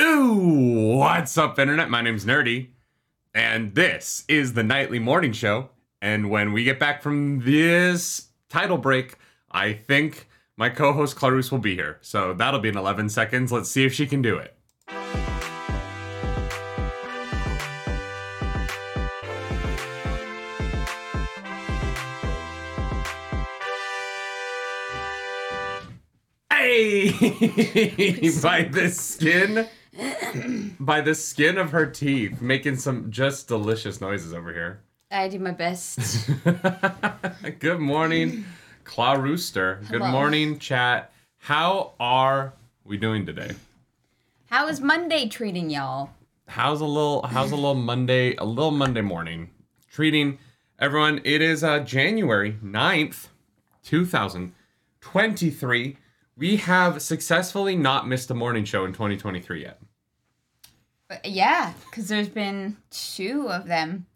Ooh, what's up, Internet? My name's Nerdy, and this is the nightly morning show. And when we get back from this title break, I think my co host Clarus will be here. So that'll be in 11 seconds. Let's see if she can do it. Hey! by the skin, by the skin of her teeth, making some just delicious noises over here. I do my best. Good morning, Claw Rooster. Good Hello. morning, chat. How are we doing today? How is Monday treating y'all? How's a little how's a little Monday a little Monday morning treating everyone? It is uh January 9th, 2023. We have successfully not missed a morning show in 2023 yet. But yeah, because there's been two of them.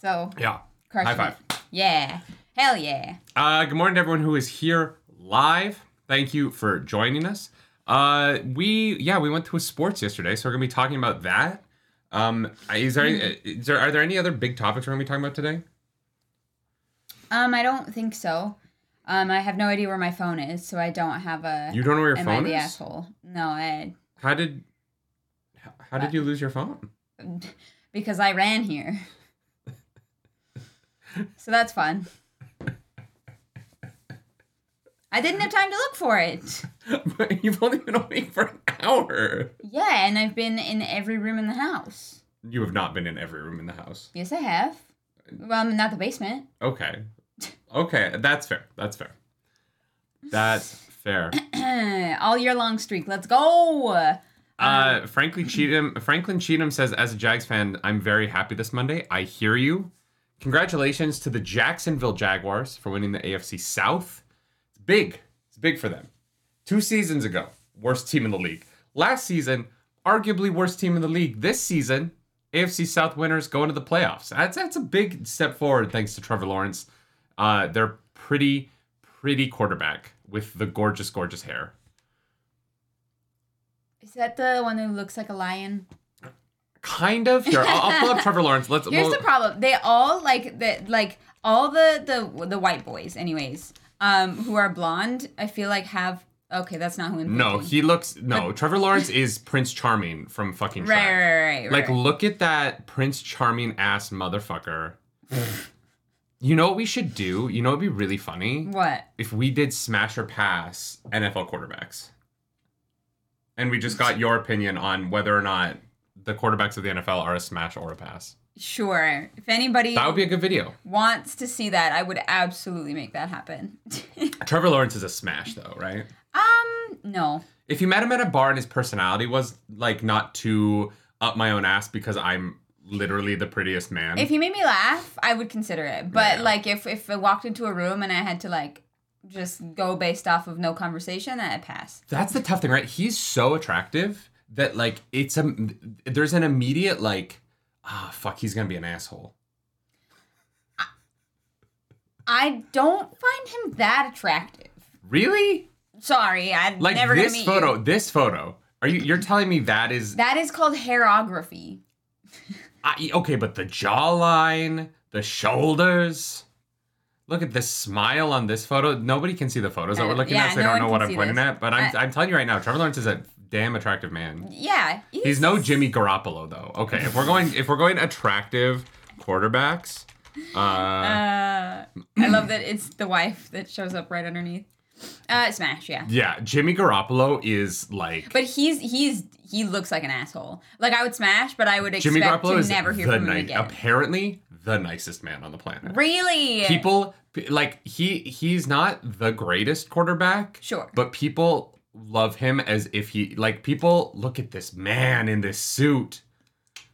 So, Yeah. High five. it. Yeah. Hell yeah. Uh, good morning to everyone who is here live. Thank you for joining us. Uh, we yeah we went to a sports yesterday, so we're gonna be talking about that. Um, is there, is there are there any other big topics we're gonna be talking about today? Um, I don't think so. Um, I have no idea where my phone is, so I don't have a. You don't know where your am I phone the is? asshole? No, I. How did how- did you lose your phone? Because I ran here. so that's fun. I didn't have time to look for it. But You've only been awake for an hour. Yeah, and I've been in every room in the house. You have not been in every room in the house. Yes, I have. Well, I'm not the basement. Okay, okay, that's fair. That's fair. That's fair. All year long streak. Let's go. Uh, frankly, Cheatham, Franklin Cheatham says, as a Jags fan, I'm very happy this Monday. I hear you. Congratulations to the Jacksonville Jaguars for winning the AFC South. It's big. It's big for them. Two seasons ago, worst team in the league. Last season, arguably worst team in the league. This season, AFC South winners going to the playoffs. That's that's a big step forward thanks to Trevor Lawrence. Uh, they're pretty, pretty quarterback with the gorgeous, gorgeous hair. Is that the one who looks like a lion? Kind of. Here, I'll, I'll pull up Trevor Lawrence. Let's. Here's we'll- the problem. They all like the like all the the the white boys, anyways, um, who are blonde. I feel like have okay. That's not who I'm No, thinking. he looks. No, Trevor Lawrence is Prince Charming from fucking Shrek. Right, right, right, right. Like, right. look at that Prince Charming ass motherfucker. you know what we should do? You know what'd be really funny? what? If we did smash or pass NFL quarterbacks. And we just got your opinion on whether or not the quarterbacks of the NFL are a smash or a pass. Sure. If anybody That would be a good video. wants to see that, I would absolutely make that happen. Trevor Lawrence is a smash, though, right? um, no. if you met him at a bar and his personality was like not too up my own ass because I'm literally the prettiest man. If he made me laugh, I would consider it. But Yeah. like if if I walked into a room and I had to like just go based off of no conversation, I'd pass. That's the tough thing, right? He's so attractive that like it's a there's an immediate like ah fuck he's gonna be an asshole. I don't find him that attractive. Really? Sorry, I'm Like never gonna this meet photo? you. This photo? Are you you're telling me that is That is called hairography. I, okay? But the jawline, the shoulders. Look at this smile on this photo. Nobody can see the photos that Uh, we're looking yeah, at, so they no don't know what I'm pointing this. at. But I'm, I- I'm telling you right now, Trevor Lawrence is a damn attractive man. Yeah, He's no Jimmy Garoppolo though. Okay, if we're going if we're going attractive quarterbacks, uh, Uh, I love that it's the wife that shows up right underneath. Uh, smash, yeah. yeah, Jimmy Garoppolo is like But he's he's he looks like an asshole. Like I would smash, but I would expect Jimmy Garoppolo to never hear the from him again. apparently the nicest man on the planet. Really? People like he he's not the greatest quarterback, Sure. but people love him as if he like people look at this man in this suit.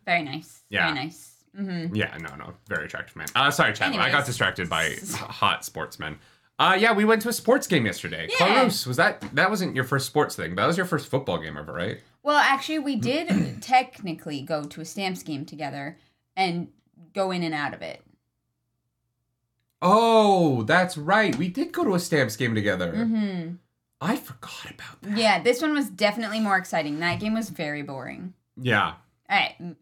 Very nice. Yeah. Very nice. Mm-hmm. Yeah, no, no, very attractive man. Uh, sorry, Chad, I got distracted by hot sportsmen. Uh, yeah, we went to a sports game yesterday. Yeah. Clarus, was that that wasn't your first sports thing? That was your first football game ever, right? Well, actually, we did technically go to a stamps game together and go in and out of it. Oh, that's right. We did go to a stamps game together. Mm-hmm. I forgot about that. Yeah, this one was definitely more exciting. That game was very boring. Yeah. All right.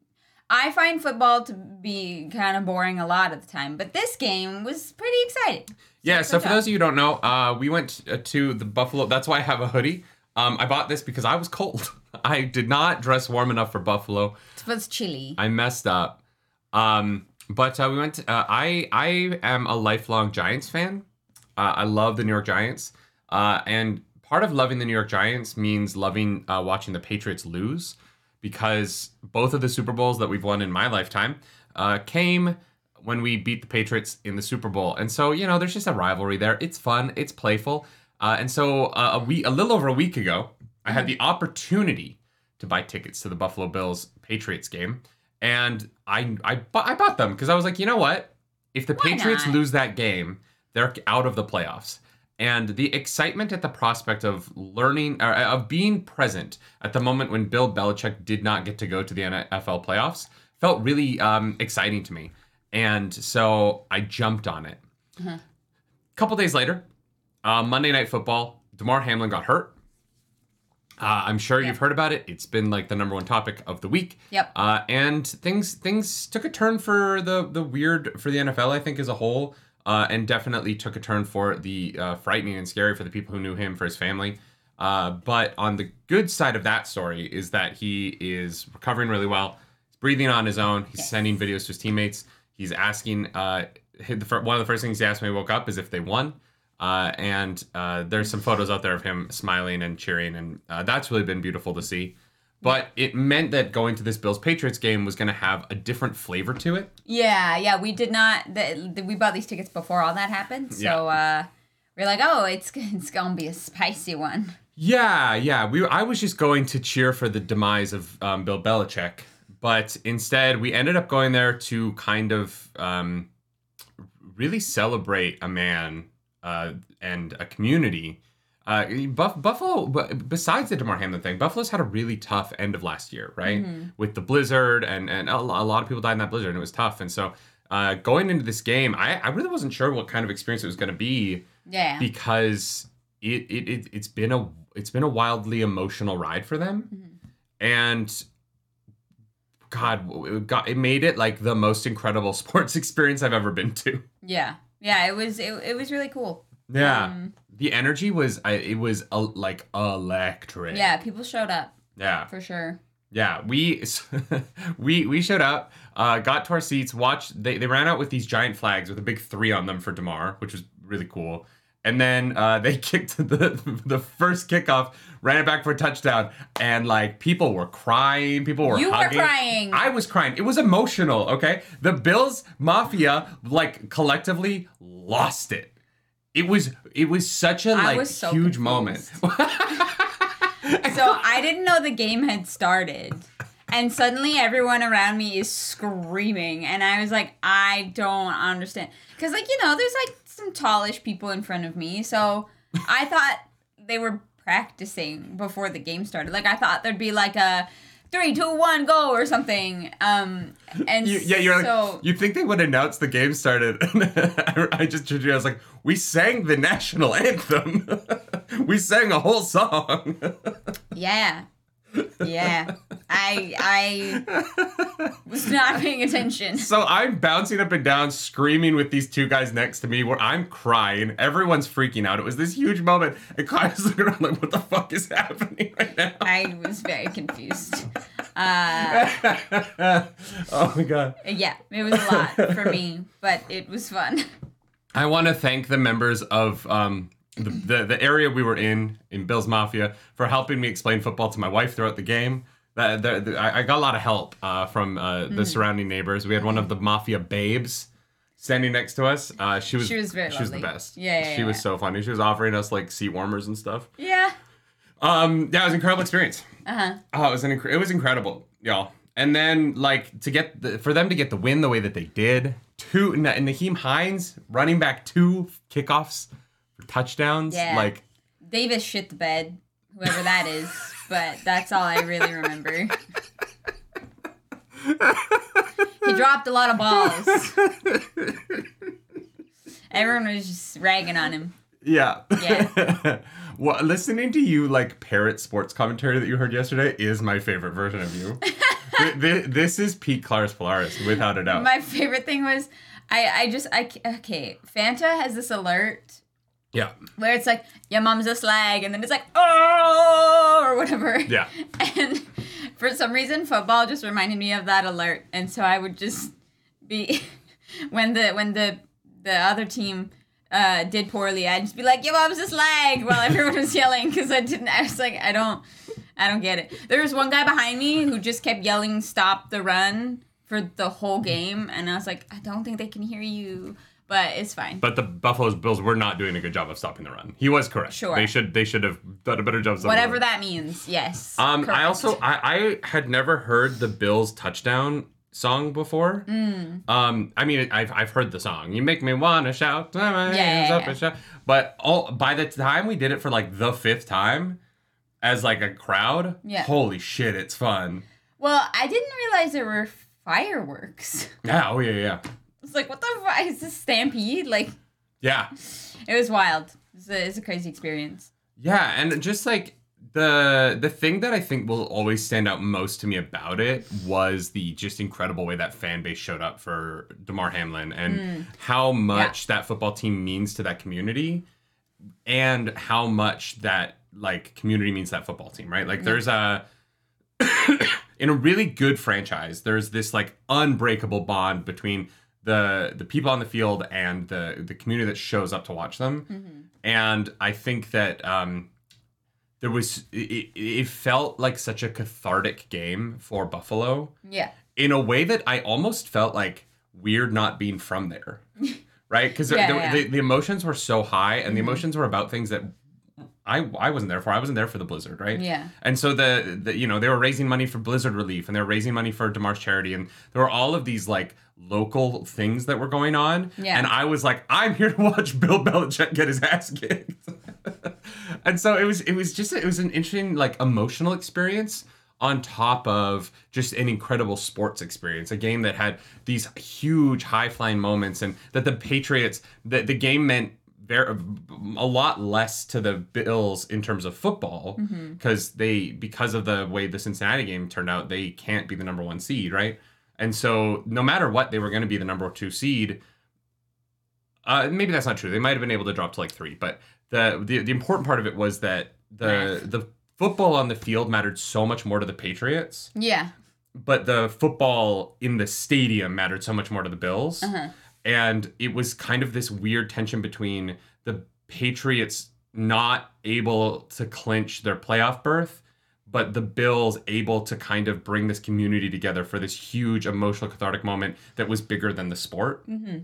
I find football to be kind of boring a lot of the time, but this game was pretty exciting. Yeah, so for those of you who don't know, uh, we went uh, to the Buffalo. That's why I have a hoodie. Um, I bought this because I was cold. I did not dress warm enough for Buffalo. It was chilly. I messed up. Um, but uh, we went. To, uh, I I am a lifelong Giants fan. Uh, I love the New York Giants, uh, and part of loving the New York Giants means loving uh, watching the Patriots lose, because both of the Super Bowls that we've won in my lifetime uh, came when we beat the Patriots in the Super Bowl, and so you know there's just a rivalry there. It's fun, it's playful, and so a week, a little over a week ago, I had the opportunity to buy tickets to the Buffalo Bills Patriots game, and I I, I bought them because I was like, you know what? If the Why Patriots not? lose that game, they're out of the playoffs. And the excitement at the prospect of learning or uh, of being present at the moment when Bill Belichick did not get to go to the NFL playoffs felt really um, exciting to me, and so I jumped on it. A couple days later, uh, Monday Night Football, Damar Hamlin got hurt. Uh, I'm sure you've heard about it. It's been like the number one topic of the week. Yep. Uh, and things things took a turn for the the weird for the NFL. I think as a whole, uh, and definitely took a turn for the uh, frightening and scary for the people who knew him for his family. Uh, but on the good side of that story is that he is recovering really well. He's breathing on his own. He's Yes. sending videos to his teammates. He's asking. Uh, one of the first things he asked when he woke up is if they won. Uh, and uh, there's some photos out there of him smiling and cheering, and uh, that's really been beautiful to see. But it meant that going to this Bills Patriots game was going to have a different flavor to it. Yeah, yeah, we did not. The, the, we bought these tickets before all that happened, so uh, we're like, oh, it's it's gonna be a spicy one. Yeah, yeah. We I was just going to cheer for the demise of um, Bill Belichick, but instead we ended up going there to kind of um, really celebrate a man uh, and a community. Uh, Buff- Buffalo, besides the Damar Hamlin thing, Buffalo's had a really tough end of last year, right? With the blizzard, and and a, lot of people died in that blizzard, and it was tough. And so, uh, going into this game, I, I really wasn't sure what kind of experience it was going to be Yeah, because it, it it it's been a it's been a wildly emotional ride for them, and God, it got it made it like the most incredible sports experience I've ever been to. yeah, yeah. It was it, it was really cool. Yeah, Um, the energy was I it was uh, like electric. Yeah, people showed up yeah, for sure. yeah. We we we showed up, uh, got to our seats, watched. They they ran out with these giant flags with a big three on them for Damar, which was really cool. And then uh, they kicked the the first kickoff, ran it back for a touchdown, and like people were crying, people were You were hugging. crying. I was crying. It was emotional. Okay, the Bills Mafia like collectively lost it. It was it was such a like so huge moment. So I didn't know the game had started. And suddenly everyone around me is screaming. And I was like, I don't understand. Because, like, you know, there's like some tallish people in front of me. So I thought they were practicing before the game started. Like, I thought there'd be like a three, two, one, go or something. Um, and You, yeah, you're so, like, you think they would announce the game started? I, just I just I was like, we sang the national anthem. we sang a whole song. yeah. Yeah. I I was not paying attention. so I'm bouncing up and down, screaming with these two guys next to me, where I'm crying. Everyone's freaking out. It was this huge moment, and Kai's looking around like, "What the fuck is happening right now?" I was very confused. Uh, oh my god. yeah, it was a lot for me, but it was fun. I want to thank the members of um, the, the the area we were in in Bill's Mafia for helping me explain football to my wife throughout the game. That the, the- I I got a lot of help uh, from uh, the surrounding neighbors. We had one of the Mafia babes standing next to us. Uh, she was She was very she was the best. Yeah, yeah, she was so funny. She was offering us like seat warmers and stuff. Yeah. Um, yeah, it was an incredible experience. Uh huh. Oh, it was an incre- it was incredible, y'all. And then like to get the, for them to get the win the way that they did, two and Nyheim Hines running back two kickoffs for touchdowns, Yeah. like Davis shit the bed, whoever that is, but that's all I really remember. he dropped a lot of balls. Everyone was just ragging on him. yeah. Yeah. Well, listening to you like parrot sports commentary that you heard yesterday is my favorite version of you. Th- th- this is Pete Claris Polaris, without a doubt. My favorite thing was I I just I okay Fanta has this alert yeah, where it's like your mom's a slag and then it's like oh or whatever. yeah. And for some reason, football just reminded me of that alert, and so I would just be when the when the the other team uh, did poorly, I'd just be like, "Your mom's a slag," while everyone was yelling because I didn't. I was like, I don't, I don't get it. There was one guy behind me who just kept yelling, "Stop the run!" for the whole game, and I was like, I don't think they can hear you. But it's fine. But the Buffalo's Bills were not doing a good job of stopping the run. He was correct. Sure. They should they should have done a better job. Of stopping the Whatever run. that means, yes. Um, I also I, I had never heard the Bills touchdown song before. Mm. Um, I mean I've I've heard the song. You make me wanna shout, Yeah, yeah, up yeah. and shout. But all by the time we did it for like the fifth time, as like a crowd, Yeah. holy shit, it's fun. Well, I didn't realize there were fireworks. Yeah, oh yeah, yeah, It's like, what the fuck? Is this stampede? Like, yeah, it was wild. It's a, it's a crazy experience. yeah, and just like. The the thing that I think will always stand out most to me about it was the just incredible way that fan base showed up for Damar Hamlin and hmm. how much that football team means to that community and how much that like community means that football team, right? Like there's a in a really good franchise, there's this like unbreakable bond between the the people on the field and the the community that shows up to watch them. And I think that um there was it, it felt like such a cathartic game for Buffalo Yeah. in a way that I almost felt like weird not being from there. Right? Because Yeah, yeah. the, the emotions were so high and the emotions were about things that I, I wasn't there for. I wasn't there for the blizzard, right? Yeah. And so the, the you know they were raising money for blizzard relief and they were raising money for Damar's charity and there were all of these like local things that were going on. Yeah. And I was like, I'm here to watch Bill Belichick get his ass kicked. and so it was it was just it was an interesting like emotional experience on top of just an incredible sports experience a game that had these huge high flying moments and that the patriots that the game meant very a lot less to the bills in terms of football mm-hmm. because they because of the way the cincinnati game turned out they can't be the number one seed right and so no matter what they were going to be the number two seed uh, maybe that's not true. They might have been able to drop to like three, but the the, the important part of it was that the the football on the field mattered so much more to the Patriots, Yeah. but the football in the stadium mattered so much more to the Bills. Uh-huh. And it was kind of this weird tension between the Patriots not able to clinch their playoff berth, but the Bills able to kind of bring this community together for this huge emotional cathartic moment that was bigger than the sport. Mm-hmm.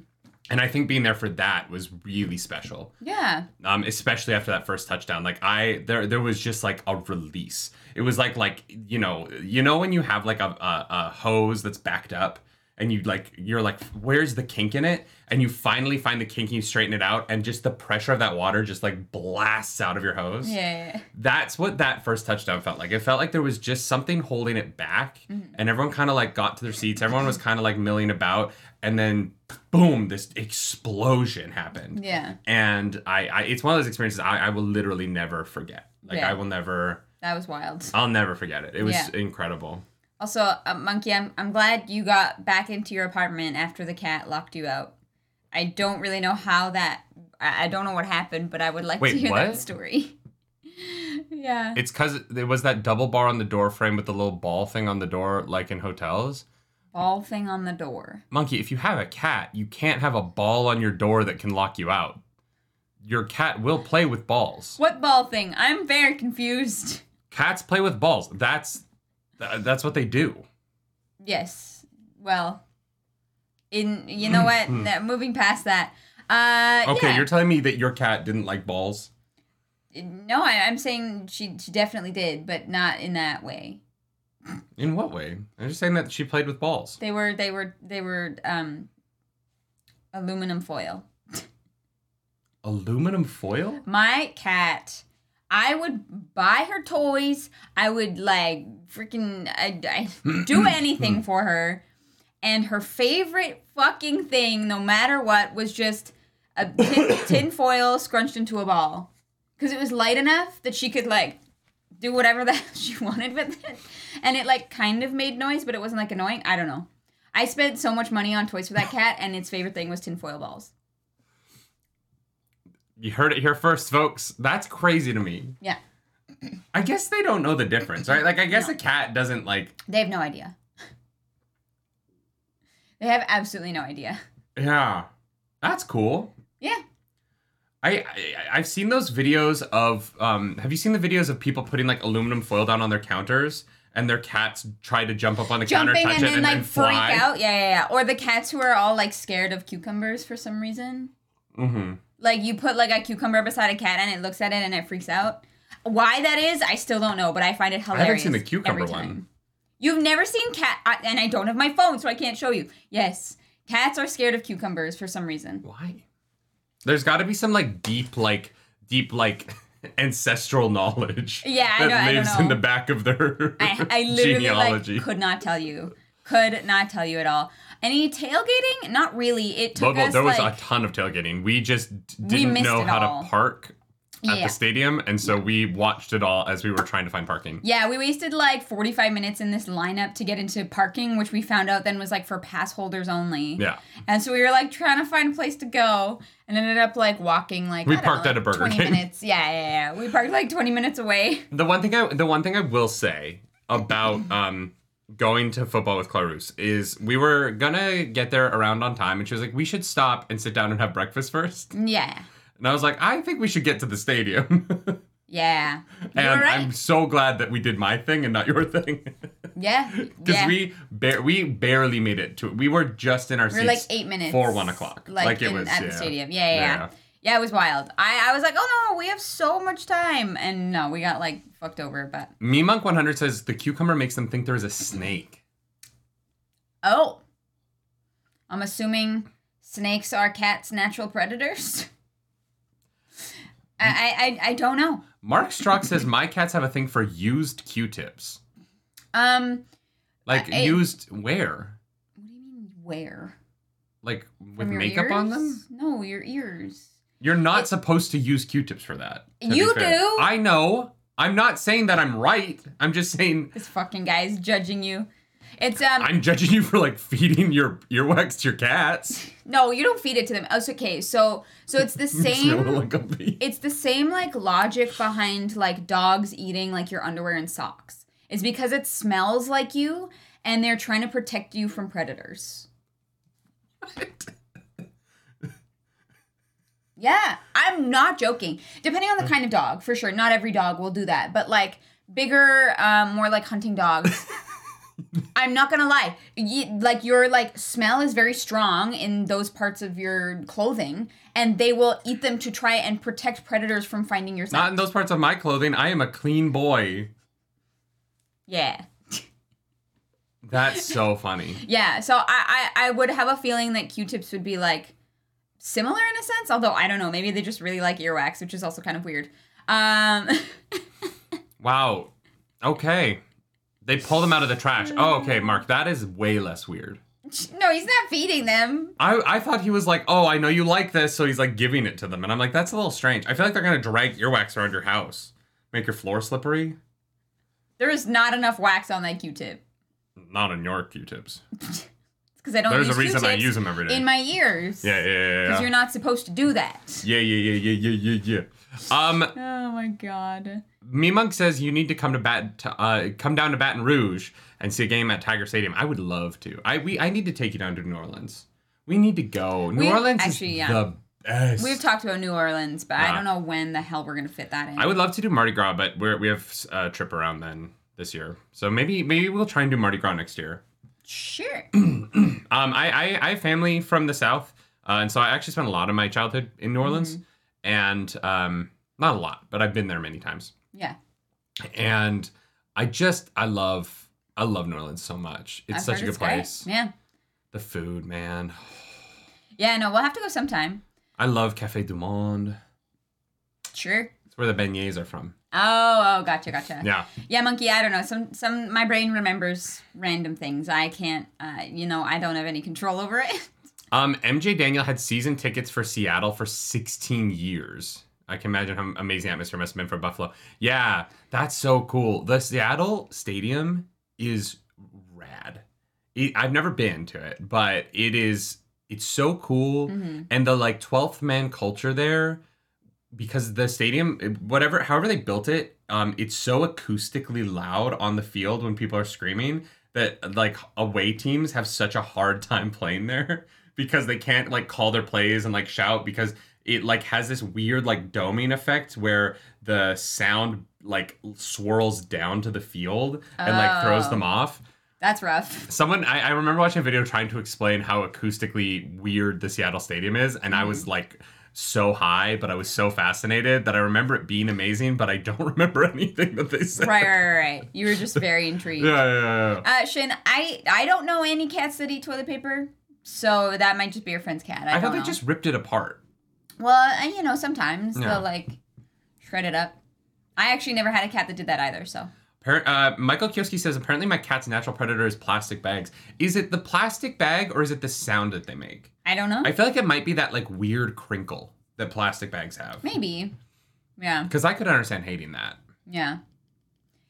And I think being there for that was really special, Yeah. um, especially after that first touchdown. Like I, there, there was just like a release. It was like, like you know, you know when you have like a, a, a hose that's backed up, and you like, you're like, where's the kink in it? And you finally find the kink, and you straighten it out, and just the pressure of that water just like blasts out of your hose. Yeah. That's what that first touchdown felt like. It felt like there was just something holding it back, mm-hmm. and everyone kind of like got to their seats. Everyone was kind of like milling about, and then boom, this explosion happened. Yeah. And I, I it's one of those experiences I, I will literally never forget. Like Yeah. I will never, That was wild. I'll never forget it. It was Yeah. incredible. Also, uh, Monkey, I'm, I'm glad you got back into your apartment after the cat locked you out. I don't really know how that. I, I don't know what happened, but I would like Wait, to hear that what? story. yeah. It's because there was that double bar on the door frame with the little ball thing on the door, like in hotels. Ball thing on the door. Monkey, if you have a cat, you can't have a ball on your door that can lock you out. Your cat will play with balls. What ball thing? I'm very confused. Cats play with balls. That's th- that's what they do. Yes. Well, in you know what? No, moving past that. Uh, Okay, yeah. you're telling me that your cat didn't like balls? No, I, I'm saying she she definitely did, but not in that way. In what way? I'm just saying that she played with balls. They were they were they were um aluminum foil. Aluminum foil? My cat, I would buy her toys. I would like freaking I, I do anything for her. And her favorite fucking thing, no matter what, was just a tin, tin foil scrunched into a ball. because it was light enough that she could like do whatever the hell she wanted with it, and it like kind of made noise, but it wasn't like annoying. I don't know. I spent so much money on toys for that cat, and its favorite thing was tinfoil balls. You heard it here first, folks. That's crazy to me. Yeah, I guess they don't know the difference, right? Like, I guess a cat doesn't like. they have no idea. they have absolutely no idea. Yeah, that's cool. Yeah. I, I I've seen those videos of um. Have you seen the videos of people putting like aluminum foil down on their counters and their cats try to jump up on the Jumping counter, touch and it, then and like then freak fly? out. Yeah, yeah, yeah. Or the cats who are all like scared of cucumbers for some reason. Mm-hmm. Like you put like a cucumber beside a cat and it looks at it and it freaks out. Why that is, I still don't know, but I find it hilarious. I haven't seen the cucumber one. You've never seen cat, I, and I don't have my phone, so I can't show you. Yes, cats are scared of cucumbers for some reason. Why? There's got to be some like deep, like deep, like ancestral knowledge. Yeah, I that know- I don't lives in the back of their I, I literally genealogy. like could not tell you, could not tell you at all. Any tailgating? Not really. It took Well, us there was like a ton of tailgating. We just didn't missed know how all. to park at Yeah. the stadium, and so we watched it all as we were trying to find parking. Yeah, we wasted like 45 minutes in this lineup to get into parking, which we found out then was like for pass holders only. Yeah. And so we were like trying to find a place to go and ended up like walking like We parked know, at a Burger 20 King. minutes. Yeah, yeah, yeah. We parked like 20 minutes away. The one thing I the one thing I will say about um going to football with Clarus is we were gonna get there around on time, and she was like, "We should stop and sit down and have breakfast first. Yeah. And I was like, "I think we should get to the stadium." Yeah. And right. I'm so glad that we did my thing and not your thing. yeah. Because yeah. we bar- we barely made it to it. We were just in our We were seats like eight minutes for one o'clock. Like, it in- was at yeah. the stadium. Yeah, yeah, yeah. Yeah. It was wild. I, I was like, oh no, we have so much time. And no, we got like fucked over. But Me Monk 100 says the cucumber makes them think there is a snake. oh, I'm assuming snakes are cats' natural predators. I, I, I, don't know. Mark Strock says my cats have a thing for used Q-tips. Um, Like I- used where? what do you mean where? Like with makeup on them? No, your ears. You're not supposed to use Q-tips for that. You do. I know. I'm not saying that I'm right. I'm just saying This fucking guy is judging you. It's um I'm judging you for like feeding your earwax to your cats. no, you don't feed it to them. Oh, it's okay. So so it's the same. like a bee. It's the same like logic behind like dogs eating like your underwear and socks. It's because it smells like you and they're trying to protect you from predators. Yeah, I'm not joking. Depending on the kind of dog, for sure. Not every dog will do that, but like bigger, um, more like hunting dogs. I'm not gonna lie. Ye like your like smell is very strong in those parts of your clothing, and they will eat them to try and protect predators from finding your scent. Not in those parts of my clothing. I am a clean boy. yeah, That's so funny. yeah. So I, I I would have a feeling that Q-tips would be like similar in a sense, although I don't know. Maybe they just really like earwax, which is also kind of weird. Um. Wow. Okay. They pull them out of the trash. Oh, okay, Mark. That is way less weird. No, he's not feeding them. I, I thought he was like, oh, I know you like this, so he's like giving it to them. And I'm like, that's a little strange. I feel like they're gonna drag earwax around your house, make your floor slippery. There is not enough wax on that Q-tip. Not on your Q-tips. Because I don't There's a reason I use them every day. in my ears. yeah, yeah, yeah, Because yeah. you're not supposed to do that. Yeah, yeah, yeah, yeah, yeah, yeah, yeah. Um, Oh my god. Me Monk says you need to come to Bat, to, uh, come down to Baton Rouge and see a game at Tiger Stadium. I would love to. I we I need to take you down to New Orleans. We need to go. New We- Orleans actually, is yeah. the best. We've talked about New Orleans, but I don't know when the hell we're gonna fit that in. I would love to do Mardi Gras, but we're, we have a trip around then this year. So maybe maybe we'll try and do Mardi Gras next year. Sure. Um, I, I, I have family from the South, uh, and so I actually spent a lot of my childhood in New Orleans, Mm-hmm. and um, not a lot, but I've been there many times. Yeah. And I just I love I love New Orleans so much. It's I've such a good great. place. Yeah. The food, man. Yeah, no, we'll have to go sometime. I love Cafe du Monde. Sure. It's where the beignets are from. Oh, oh, gotcha, gotcha. Yeah. Yeah, monkey. I don't know. Some, some. My brain remembers random things. I can't. Uh, you know, I don't have any control over it. Um, MJ Daniel had season tickets for Seattle for 16 years. I can imagine how amazing atmosphere must have been for Buffalo. Yeah, that's so cool. The Seattle Stadium is rad. It, I've never been to it, but it is. It's so cool, Mhm. and the like twelfth man culture there, because the stadium, whatever, however they built it, um, it's so acoustically loud on the field when people are screaming that like away teams have such a hard time playing there because they can't like call their plays and like shout because it like has this weird like doming effect where the sound like swirls down to the field and like throws Oh. them off. That's rough. Someone I, I remember watching a video trying to explain how acoustically weird the Seattle Stadium is, and I was like so high, but I was so fascinated that I remember it being amazing, but I don't remember anything that they said. right, right, right. You were just very intrigued. Yeah, yeah, yeah. Uh, Shin, I I don't know any cats that eat toilet paper, so that might just be your friend's cat. I, I, thought they know. just ripped it apart. Well, I, you know, sometimes Yeah. they'll like shred it up. I actually never had a cat that did that either. So Uh, Michael Kioski says apparently my cat's natural predator is plastic bags. Is it the plastic bag or is it the sound that they make? I don't know. I feel like it might be that like weird crinkle that plastic bags have. Maybe. Yeah. Because I could understand hating that. Yeah.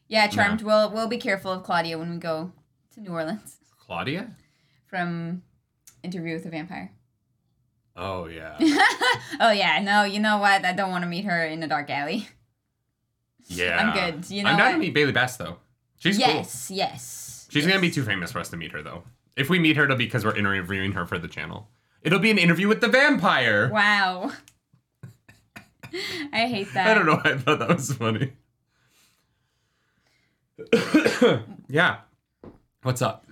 Yeah. Charmed. We'll we'll be careful of Claudia when we go to New Orleans Claudia? from Interview with a Vampire. Oh yeah. oh yeah. No, you know what? I don't want to meet her in a dark alley. Yeah. I'm good. You know I'm down what? to meet Bailey Bass though. She's cool. yes. Yes. She's yes. gonna be too famous for us to meet her though. If we meet her, it'll be because we're interviewing her for the channel. It'll be an interview with the vampire. Wow. I hate that. I don't know. I thought that was funny. yeah. What's up?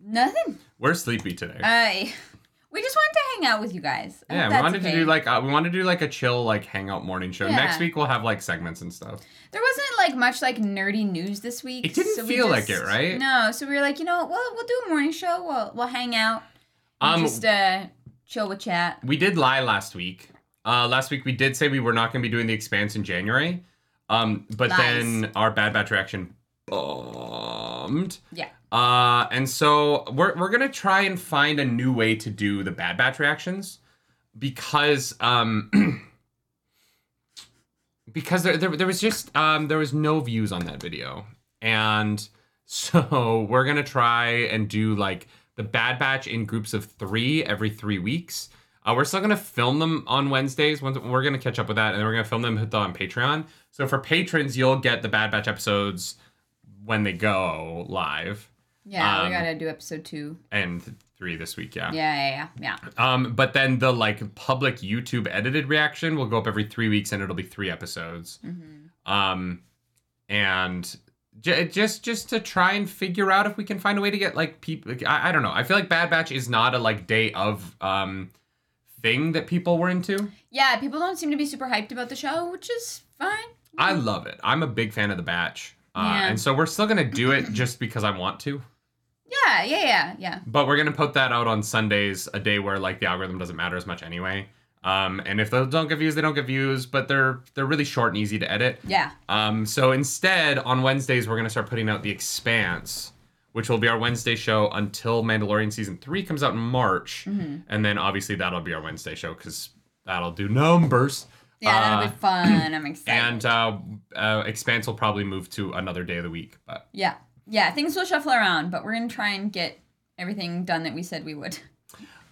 Nothing. We're sleepy today. I. We just wanted to hang out with you guys. I yeah, we wanted okay. to do like uh, we wanted to do like a chill like hangout morning show. Yeah. Next week we'll have like segments and stuff. There wasn't like much like nerdy news this week. It didn't we feel like it, right? No, so we were like, you know, well, we'll do a morning show. We'll we'll hang out. Um, just uh, chill with chat. we did lie last week. Uh, last week we did say we were not going to be doing the Expanse in January. Um, but Lies. then our Bad Batch reaction bombed. Yeah. Uh, and so we're we're gonna try and find a new way to do the Bad Batch reactions because um because there, there there was just um there was no views on that video and so we're gonna try and do like the Bad Batch in groups of three every three weeks. Uh, we're still gonna film them on Wednesdays. We're gonna catch up with that, and then we're gonna film them on Patreon. So for patrons, you'll get the Bad Batch episodes when they go live Yeah, Um, we gotta do episode two. and three this week yeah. Yeah, yeah, yeah. yeah. um but then the like public youtube edited reaction will go up every three weeks and it'll be three episodes Mhm. um and j- just just to try and figure out if we can find a way to get like people I, I don't know i feel like bad batch is not a like day of um thing that people were into Yeah, people don't seem to be super hyped about the show, which is fine. i love it i'm a big fan of the batch uh, Yeah. and so we're still gonna do it just because i want to Yeah, yeah, yeah, yeah. But we're gonna put that out on Sundays, a day where like the algorithm doesn't matter as much anyway. Um, and if those don't get views, they don't get views. But they're they're really short and easy to edit. Yeah. Um, so instead, on Wednesdays, we're gonna start putting out the Expanse, which will be our Wednesday show until Mandalorian season three comes out in March, Mm-hmm. and then obviously that'll be our Wednesday show because that'll do numbers. Yeah, that'll Uh, be fun. I'm excited. And uh, uh, Expanse will probably move to another day of the week, but yeah, yeah, things will shuffle around, but we're gonna try and get everything done that we said we would.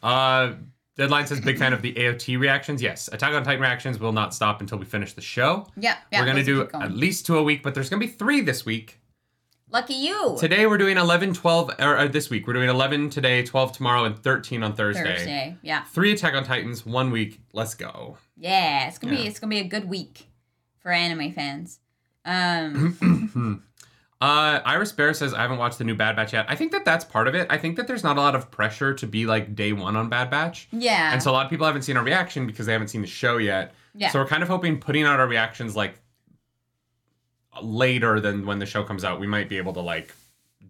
Uh, Deadline says big fan of the AOT reactions. Yes, Attack on Titan reactions will not stop until we finish the show. Yeah, yeah. we're gonna do going. at least two a week, but there's gonna be three this week. Lucky you. Today we're doing 11, 12, or, or this week we're doing 11 today, 12 tomorrow, and 13 on Thursday. Thursday. Yeah. Three Attack on Titans, one week. Let's go. Yeah, it's gonna be Yeah. it's gonna be a good week for anime fans. Um, Uh, Iris Bear says I haven't watched the new Bad Batch yet. I think that that's part of it. I think that there's not a lot of pressure to be like day one on Bad Batch. yeah, And so a lot of people haven't seen our reaction because they haven't seen the show yet. yeah, So we're kind of hoping putting out our reactions like later than when the show comes out, we might be able to like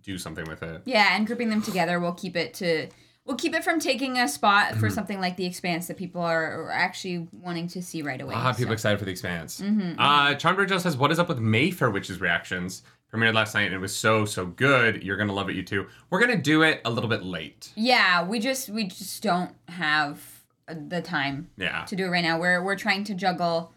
do something with it. yeah, and grouping them together will keep it to we'll keep it from taking a spot Mm-hmm. for something like the Expanse that people are, are actually wanting to see right away. Ah, people so. excited for the expanse. Mhm, Uh, Charm Bridgel says, "What is up with Mayfair Witches reactions? Premiered last night and it was so so good. You're gonna love it, you too. We're gonna do it a little bit late. Yeah, we just we just don't have the time Yeah. to do it right now. We're we're trying to juggle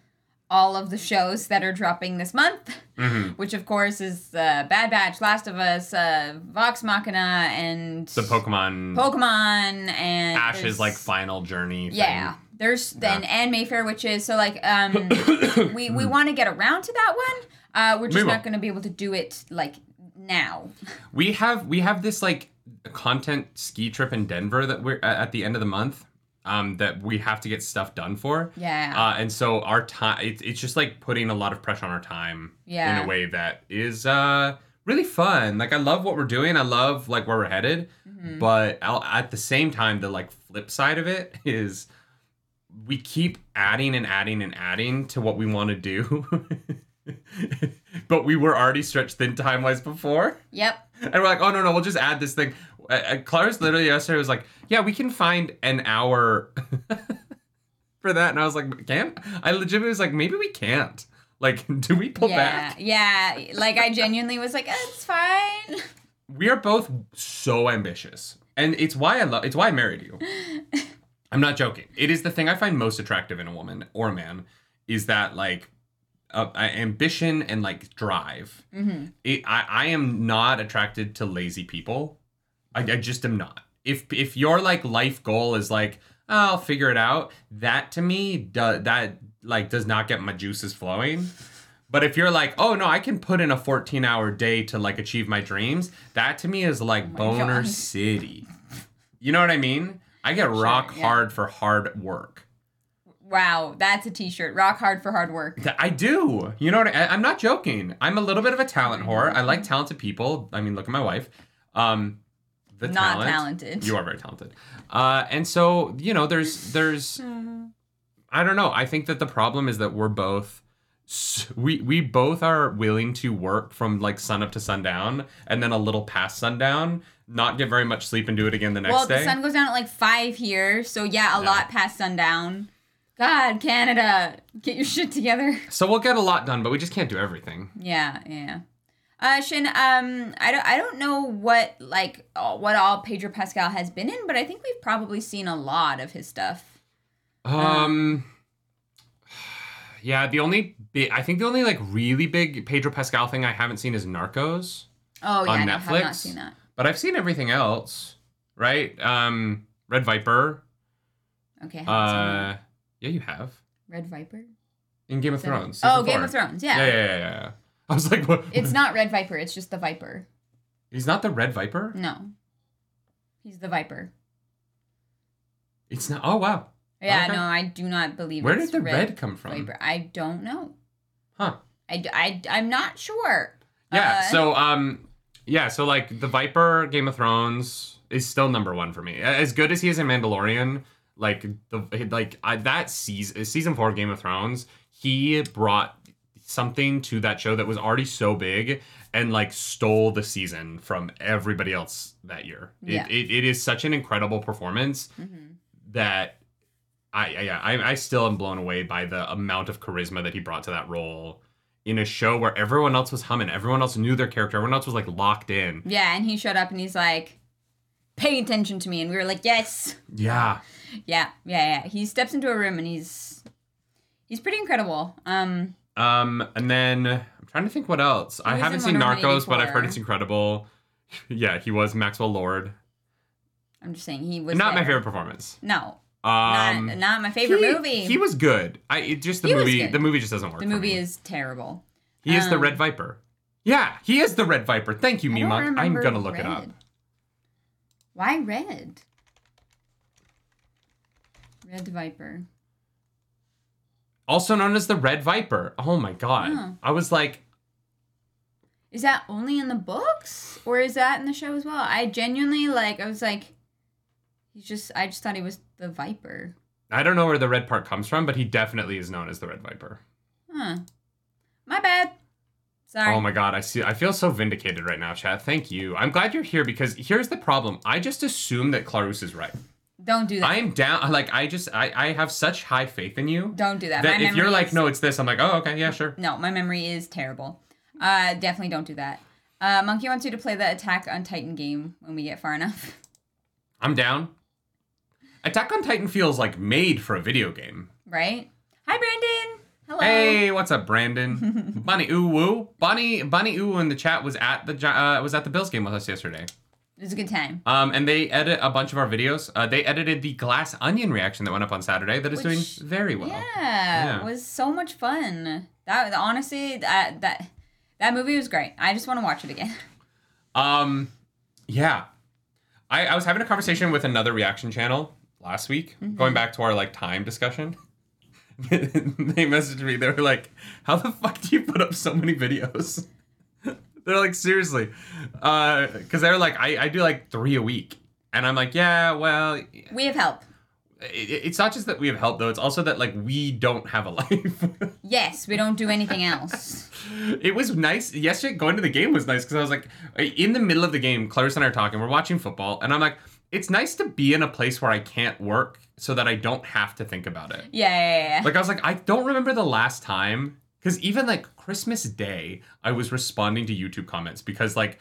all of the shows that are dropping this month, hmm which of course is uh, Bad Batch, Last of Us, uh, Vox Machina, and The Pokemon Pokemon and Ash's like final journey. thing. yeah. There's then and Mayfair Witches. So like um we we want to get around to that one. Uh we're just will. not going to be able to do it like now. We have we have this like content ski trip in Denver that we're at the end of the month. Um, that we have to get stuff done for. Yeah. Uh, and so our time, it's, it's just like putting a lot of pressure on our time Yeah. in a way that is uh, really fun. Like I love what we're doing. I love like where we're headed. Mhm. But I'll, at the same time, the like flip side of it is we keep adding and adding and adding to what we want to do. but we were already stretched thin time wise before. Yep. And we're like, oh no, no, we'll just add this thing. Uh, Clara's literally yesterday was like, yeah, we can find an hour for that. And I was like, can't? I legitimately was like, maybe we can't. Like, do we pull yeah. back? Yeah. Like I genuinely was like, it's fine. We are both so ambitious. And it's why I love it's why I married you. I'm not joking. It is the thing I find most attractive in a woman or a man is that like uh, ambition and like drive. hmm it, I, I am not attracted to lazy people. I, I just am not. If if your like life goal is like oh, I'll figure it out, that to me do, that like does not get my juices flowing. But if you're like, oh no, I can put in a 14 hour day to like achieve my dreams, that to me is like Oh boner God. city. You know what I mean? I get rock yeah. hard for hard work. Wow, that's a t-shirt. Rock hard for hard work. I do. You know what? I, I'm not joking. I'm a little bit of a talent whore. I like talented people. I mean, look at my wife. Um, the Not talent. talented. You are very talented. Uh, and so you know, there's there's I don't know. I think that the problem is that we're both we we both are willing to work from like sun up to sundown and then a little past sundown, not get very much sleep and do it again the next well, day. Well, the sun goes down at like five here, so yeah, a lot past sundown. God, Canada, get your shit together. so we'll get a lot done, but we just can't do everything. Yeah, yeah. Uh, Shin, um, I don't, I don't know what like uh, what all Pedro Pascal has been in, but I think we've probably seen a lot of his stuff. Um. Yeah, the only I think the only like really big Pedro Pascal thing I haven't seen is Narcos, Oh yeah, On no, have not Netflix? seen that. but I've seen everything else, right? Um, Red Viper. Okay, haven't seen that. Uh, yeah, you have Red Viper. in Game of Thrones. Oh, Game four. of Thrones. Yeah, Yeah, yeah, yeah, yeah. I was like, what? it's not Red Viper. It's just the Viper. He's not the Red Viper. No, he's the Viper. It's not. Oh wow. Yeah, Okay. no, I do not believe. Where did the red, come from? Viper? I don't know. Huh. I, I, I'm not sure. Yeah. Uh, so um, yeah. So like the Viper, Game of Thrones is still number one for me. As good as he is in Mandalorian, like the like I, that season season four of Game of Thrones, he brought something to that show that was already so big and like stole the season from everybody else that year. Yeah. it, it is such an incredible performance Mhm. that I I- yeah I, I still am blown away by the amount of charisma that he brought to that role in a show where everyone else was humming, everyone else knew their character, everyone else was like locked in. Yeah, and he showed up and he's like, "Pay attention to me," and we were like, "Yes." Yeah, Yeah, yeah, yeah. He steps into a room and he's he's pretty incredible. Um, um, and then I'm trying to think what else. I haven't seen Narcos, but I've heard it's incredible. yeah, he was Maxwell Lord. I'm just saying he was Not my favorite performance. No, Um, not not my favorite he, movie. He was good. I it just the He movie. The movie just doesn't work. the movie is terrible. He is the um, Red Viper. Yeah, he is the Red Viper. Thank you, Mima. I'm gonna look it up. Why red? Red Viper. Also known as the Red Viper. Oh my god. Oh. I was like, Is that only in the books or is that in the show as well? I genuinely like. I was like, he's just. I just thought he was the Viper. I don't know where the red part comes from, but he definitely is known as the Red Viper. Huh. My bad. Sorry. Oh my god, I see I feel so vindicated right now, chat. Thank you. I'm glad you're here because here's the problem. I just assume that Clarus is right. Don't do that. I'm down like I just I, I have such high faith in you don't do that. that if you're like, is- no, it's this, I'm like, oh okay, yeah, sure. No, my memory is terrible. Uh, definitely don't do that. Uh, Monkey wants you to play the Attack on Titan game when we get far enough. I'm down. Attack on Titan feels like made for a video game. right? Hi, Brandon. Hello. Hey, what's up, Brandon? Bunny Ooh Woo. Bunny Bunny Ooh in the chat was at the uh, was at the Bills game with us yesterday. It was a good time. Um, and they edit a bunch of our videos. Uh, they edited the Glass Onion reaction that went up on Saturday. That is Which- doing very well. Yeah, Yeah. it was so much fun. That honestly, that that that movie was great. I just want to watch it again. Um, yeah, I, I was having a conversation with another reaction channel last week, Mm-hmm. going back to our like time discussion. they messaged me. They were like, "How the fuck do you put up so many videos?" They're like, seriously, uh, because they're like, I, I do like three a week, and I'm like, yeah, well, We have help. it's not just that we have help though; it's also that like we don't have a life. Yes, we don't do anything else. it was nice yesterday. Going to the game was nice because I was like, in the middle of the game, Clarissa and I are talking. We're watching football, and I'm like, it's nice to be in a place where I can't work, so that I don't have to think about it. Yeah, yeah, yeah. Like I was like, I don't remember the last time because even like Christmas Day, I was responding to YouTube comments because like,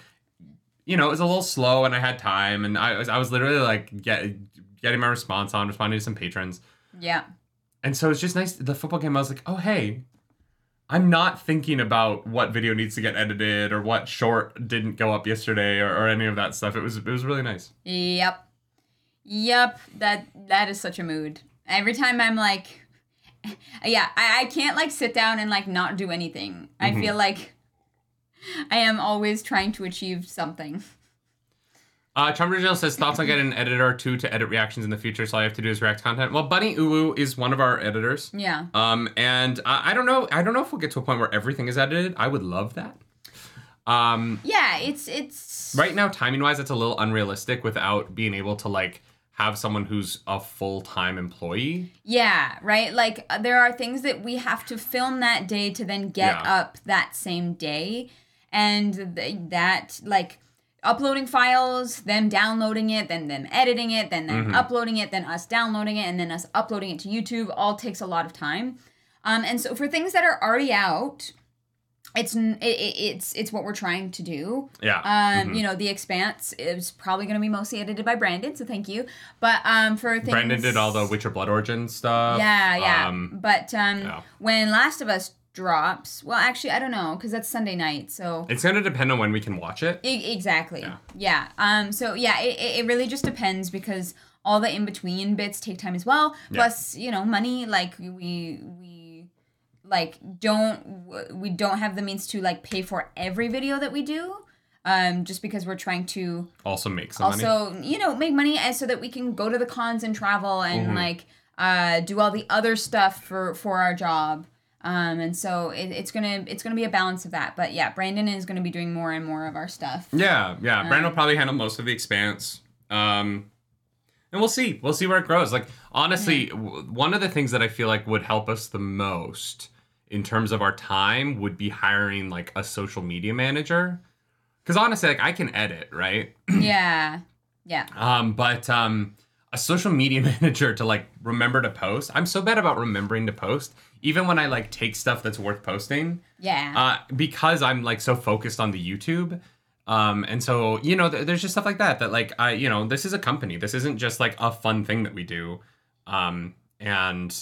you know, it was a little slow and I had time and I was I was literally like get, getting my response on, responding to some patrons, yeah. and so it's just nice. The football game, I was like, oh hey. I'm not thinking about what video needs to get edited or what short didn't go up yesterday or, or any of that stuff. It was it was really nice. Yep. Yep. That that is such a mood. Every time I'm like yeah, I, I can't like sit down and like not do anything. I Mhm. feel like I am always trying to achieve something. Uh, Original says thoughts on getting an editor or two to edit reactions in the future. So all I have to do is react content. Well, Bunny Uwu is one of our editors. Yeah. Um, and I, I don't know. I don't know if we'll get to a point where everything is edited. I would love that. Um, Yeah, it's it's right now, timing wise, it's a little unrealistic without being able to like have someone who's a full time employee. Yeah, right? Like uh, there are things that we have to film that day to then get Yeah. up that same day. And th- that, like, uploading files, them downloading it, then them editing it, then them Mhm. uploading it, then us downloading it, and then us uploading it to YouTube all takes a lot of time. Um, and so for things that are already out, it's it, it, it's it's what we're trying to do. Yeah. Um, Mhm. you know, The Expanse is probably going to be mostly edited by Brandon, so thank you. But um, for things, Brandon did all the Witcher Blood Origin stuff. yeah, yeah. Um, but um, yeah. when Last of Us drops, well, actually, I don't know because that's Sunday night. So it's gonna depend on when we can watch it. E- exactly, Yeah. yeah. Um, so yeah, it, it it really just depends because all the in between bits take time as well. Yeah. Plus, you know, money. Like we we like don't we don't have the means to like pay for every video that we do. Um, just because we're trying to Also make some money. also you know make money and so that we can go to the cons and travel and Mhm. like uh, do all the other stuff for for our job um, and so it, it's gonna it's gonna be a balance of that but yeah brandon is gonna be doing more and more of our stuff Yeah, yeah. Brandon will Um, probably handle most of the expanse. Um, and we'll see. We'll see where it grows. Like, honestly, w- one of the things that I feel like would help us the most in terms of our time would be hiring like a social media manager. Because honestly, like I can edit, right? yeah yeah Um, but um, a social media manager to like remember to post. I'm so bad about remembering to post, even when I like take stuff that's worth posting yeah uh, because I'm like so focused on the YouTube. Um, and so you know, th- there's just stuff like that that like I, you know, this is a company. This isn't just like a fun thing that we do. Um, and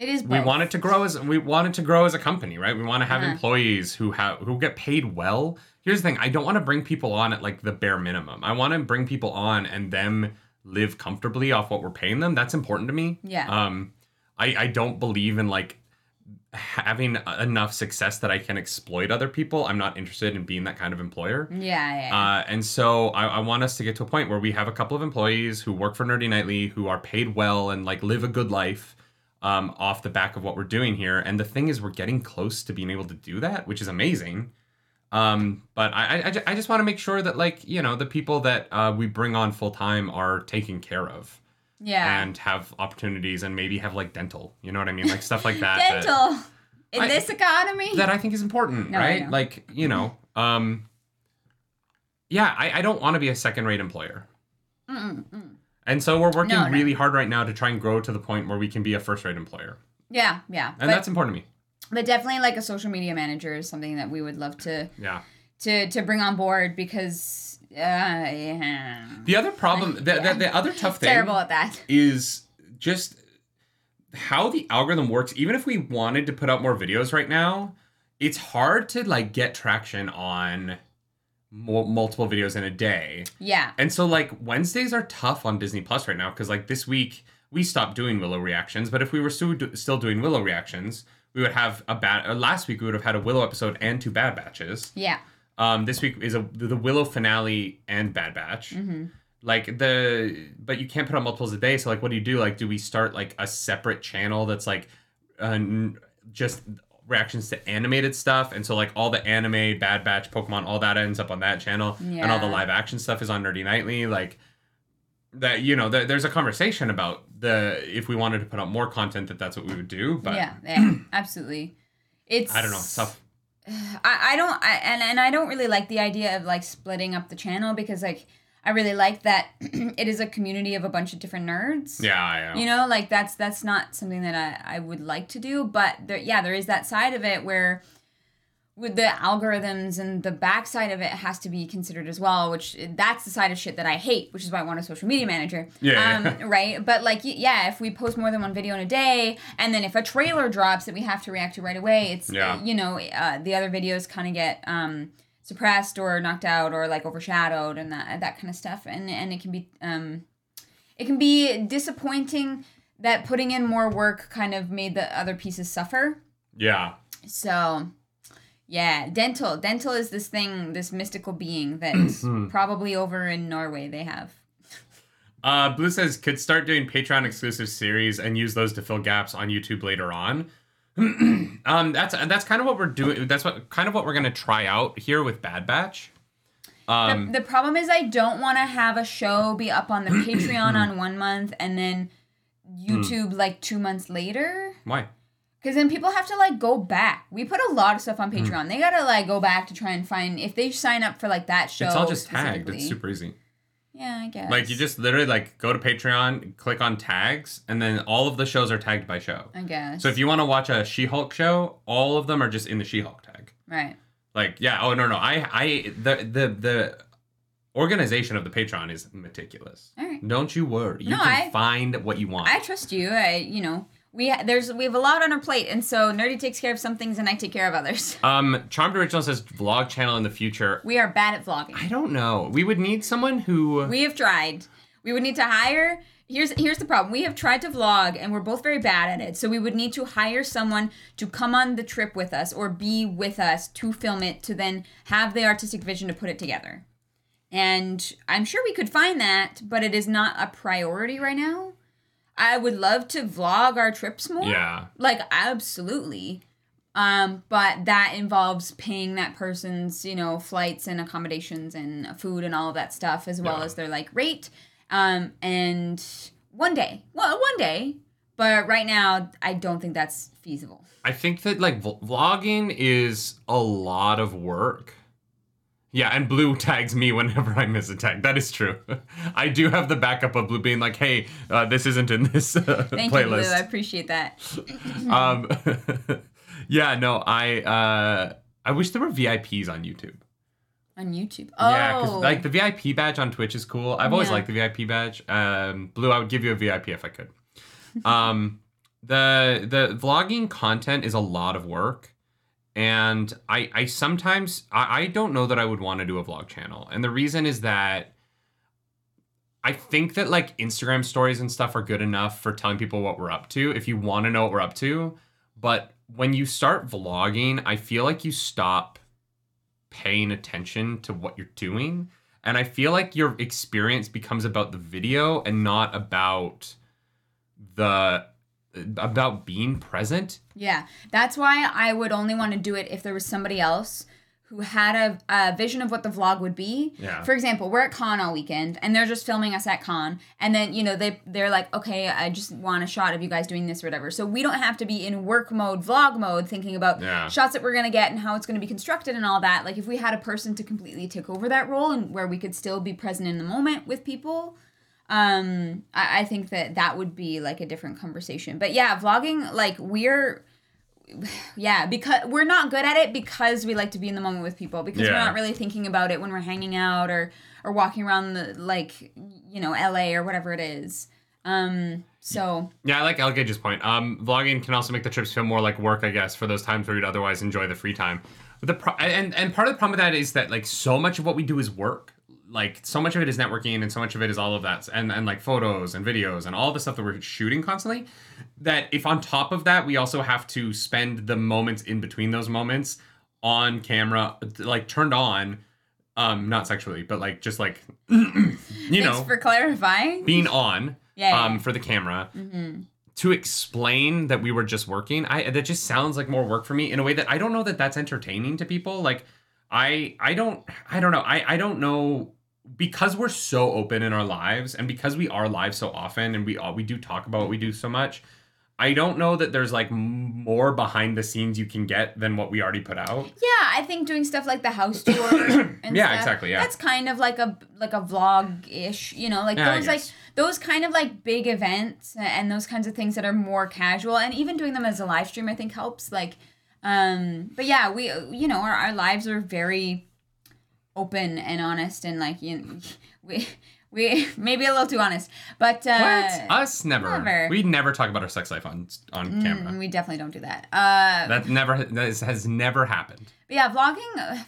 it is we both. want it to grow as we want it to grow as a company, right? We want to have Uh-huh. employees who have who get paid well. Here's the thing: I don't want to bring people on at like the bare minimum. I want to bring people on and them live comfortably off what we're paying them. That's important to me. Yeah. Um, I I don't believe in like having enough success that I can exploit other people. I'm not interested in being that kind of employer. yeah yeah Uh, and so I, I want us to get to a point where we have a couple of employees who work for Nerdy Nightly who are paid well and like live a good life um, off the back of what we're doing here. And the thing is, we're getting close to being able to do that, which is amazing. Um, but I, I, I just want to make sure that like you know the people that uh, we bring on full time are taken care of yeah and have opportunities and maybe have like dental. You know what I mean, like stuff like that. that- dental in I- this economy that I think is important, No, right? Like, you know, um yeah, I, I don't want to be a second rate employer. Mm-mm, mm. And so we're working No, no. really hard right now to try and grow to the point where we can be a first rate employer. yeah yeah And but, that's important to me. but definitely like a social media manager is something that we would love to Yeah. to to bring on board because uh, yeah. The other problem, the, Yeah. the, the other tough thing terrible at that. is just how the algorithm works. Even if we wanted to put out more videos right now, it's hard to like get traction on multiple videos in a day. Yeah. And so like Wednesdays are tough on Disney Plus right now because like this week we stopped doing Willow reactions, but if we were still do- still doing Willow reactions, we would have a bad. Uh, last week we would have had a Willow episode and two Bad Batches. Yeah. Um, this week is a the Willow finale and Bad Batch. Mm-hmm. Like the, but you can't put on multiples a day. So like, what do you do? Like, do we start like a separate channel that's like, uh, just reactions to animated stuff? And so like all the anime, Bad Batch, Pokemon, all that ends up on that channel, and all the live action stuff is on Nerdy Nightly. Like that, you know, th- there's a conversation about the if we wanted to put out more content, that that's what we would do. But yeah. Yeah. Absolutely. It's. I don't know, stuff. I, I don't I, and and I don't really like the idea of like splitting up the channel because like I really like that it is a community of a bunch of different nerds. Yeah, I know. You know, like that's that's not something that I, I would like to do, but there yeah, there is that side of it where with the algorithms and the backside of it has to be considered as well, which that's the side of shit that I hate, which is why I want a social media manager. Yeah. Um, right? But like yeah, if we post more than one video in a day and then if a trailer drops that we have to react to right away, it's Yeah. you know, uh, the other videos kind of get um suppressed or knocked out or like overshadowed and that that kind of stuff and and it can be um it can be disappointing that putting in more work kind of made the other pieces suffer yeah. so yeah dental dental is this thing this mystical being that is probably over in norway they have Uh, Blue says could start doing Patreon exclusive series and use those to fill gaps on YouTube later on. um, that's that's kind of what we're doing. That's what kind of what we're gonna try out here with Bad Batch. Um, the, the problem is i don't want to have a show be up on the patreon on one month and then youtube like two months later why? Because then people have to like go back. We put a lot of stuff Hmm. on Patreon. They gotta like go back to try and find if they sign up for like that show. It's all just tagged. It's super easy. Yeah, I guess. Like you just literally like go to Patreon, click on tags, and then all of the shows are tagged by show. I guess. So if you want to watch a She-Hulk show, all of them are just in the She-Hulk tag. right. Like yeah, oh no no, I I the the the organization of the Patreon is meticulous. All right. Don't you worry. You No, can I- find what you want. I trust you. I you know we ha- there's we have a lot on our plate, and so Nerdy takes care of some things, and I take care of others. um, Charmed Original says vlog channel in the future. We are bad at vlogging. I don't know. We would need someone who. We have tried. We would need to hire. Here's here's the problem. We have tried to vlog and we're both very bad at it. So we would need to hire someone to come on the trip with us or be with us to film it to then have the artistic vision to put it together. And I'm sure we could find that, but it is not a priority right now. I would love to vlog our trips more. yeah. Like absolutely. Um, but that involves paying that person's, you know, flights and accommodations and food and all of that stuff, as well Yeah. as their like rate. Um, and one day, well, one day, but right now, I don't think that's feasible. I think that like vl- vlogging is a lot of work. Yeah, and Blue tags me whenever I miss a tag. That is true. I do have the backup of Blue being like, "Hey, uh, this isn't in this uh, Thank you, Blue. I appreciate that. um, yeah, no, I uh, I wish there were VIPs on YouTube. On YouTube. Oh, Yeah, because like the VIP badge on Twitch is cool. I've always Yeah. liked the VIP badge. Um, Blue, I would give you a VIP if I could. um, the the vlogging content is a lot of work, and I I sometimes I, I don't know that I would want to do a vlog channel, and the reason is that. I think that like Instagram stories and stuff are good enough for telling people what we're up to if you want to know what we're up to. But when you start vlogging, I feel like you stop paying attention to what you're doing. And I feel like your experience becomes about the video and not about the about being present. Yeah, that's why I would only want to do it if there was somebody else who had a, a vision of what the vlog would be. Yeah. For example, we're at con all weekend and they're just filming us at con and then, you know, they they're like, "Okay, I just want a shot of you guys doing this or whatever." So we don't have to be in work mode, vlog mode thinking about Yeah. shots that we're going to get and how it's going to be constructed and all that. Like if we had a person to completely take over that role and where we could still be present in the moment with people, um I, I think that that would be like a different conversation but yeah vlogging like we're yeah because we're not good at it because we like to be in the moment with people because we're not really thinking about it when we're hanging out or or walking around the like you know LA or whatever it is. Um, so Yeah, I like Elgage's point. Um, vlogging can also make the trips feel more like work, I guess, for those times where you'd otherwise enjoy the free time. But the pro- and and part of the problem with that is that like so much of what we do is work. Like so much of it is networking, and so much of it is all of that, and and like photos and videos and all the stuff that we're shooting constantly. That if on top of that we also have to spend the moments in between those moments on camera, like turned on, um, not sexually, but like just like you thanks know for clarifying. being on Yeah, yeah. um for the camera Mhm. to explain that we were just working i that just sounds like more work for me in a way that i don't know that that's entertaining to people like i i don't i don't know i i don't know because we're so open in our lives and because we are live so often and we all we do talk about what we do so much i don't know that there's like more behind the scenes you can get than what we already put out Yeah, I think doing stuff like the house tour. and Yeah, stuff, exactly, yeah. That's kind of like a like a vlog ish, you know, like Yeah, those like those kind of like big events and those kinds of things that are more casual, and even doing them as a live stream, I think helps. Like, um, but yeah, we you know our our lives are very open and honest, and like you, know, we we maybe a little too honest, but uh, what us never. never. we never talk about our sex life on on camera mm, we definitely don't do that. Uh, that never that has never happened But yeah, vlogging, uh,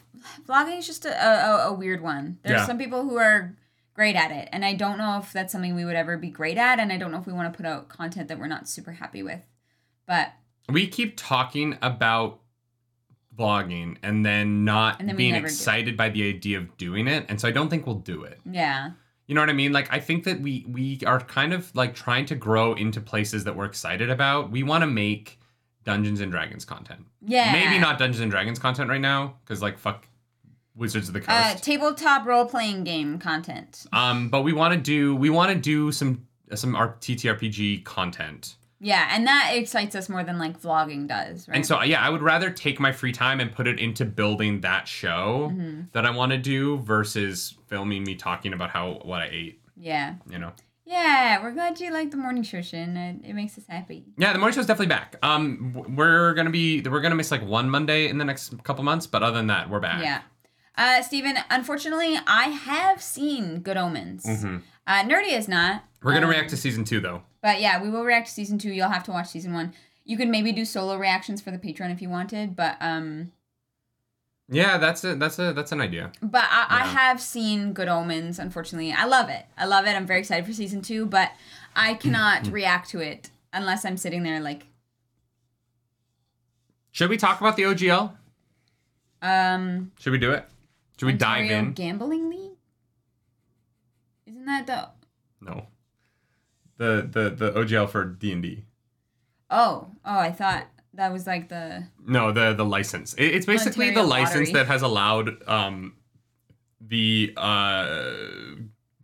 vlogging is just a, a, a weird one. There's Yeah. some people who are great at it, and I don't know if that's something we would ever be great at, and I don't know if we want to put out content that we're not super happy with. But we keep talking about vlogging and then not And then being excited by the idea of doing it. And so i don't think we'll do it. Yeah, you know what i mean? Like i think that we we are kind of like trying to grow into places that we're excited about. We want to make dungeons and dragons content. Yeah, maybe not dungeons and dragons content right now because like fuck wizards of the Uh, coast. tabletop role playing game content. um but we want to do we want to do some some ttrpg content Yeah, and that excites us more than like vlogging does, right? And so, yeah, I would rather take my free time and put it into building that show Mm-hmm. that I want to do versus filming me talking about how what I ate. yeah, You know. yeah, we're glad you like the morning show, Shin. It, it makes us happy. Yeah, the morning show's definitely back. Um, we're gonna be we're gonna miss like one Monday in the next couple months, but other than that, we're back. Yeah. Uh, Steven, unfortunately, I have seen Good Omens. Mhm. Uh, Nerdy is not. We're gonna Um, react to season two though. But yeah, we will react to season two. You'll have to watch season one. You could maybe do solo reactions for the Patreon if you wanted, but um, Yeah, that's a that's a that's an idea. but I, I have seen Good Omens. Unfortunately, I love it. I love it. I'm very excited for season two, but I cannot react to it unless I'm sitting there like, Should we talk about the OGL? um, Should we do it? Should we dive in? Gambling League. Isn't that the? No. The the the OGL for D and D. Oh, oh, I thought that was like the. No, the the license. It- it's basically Ontario the license Lottery. that has allowed um, the uh,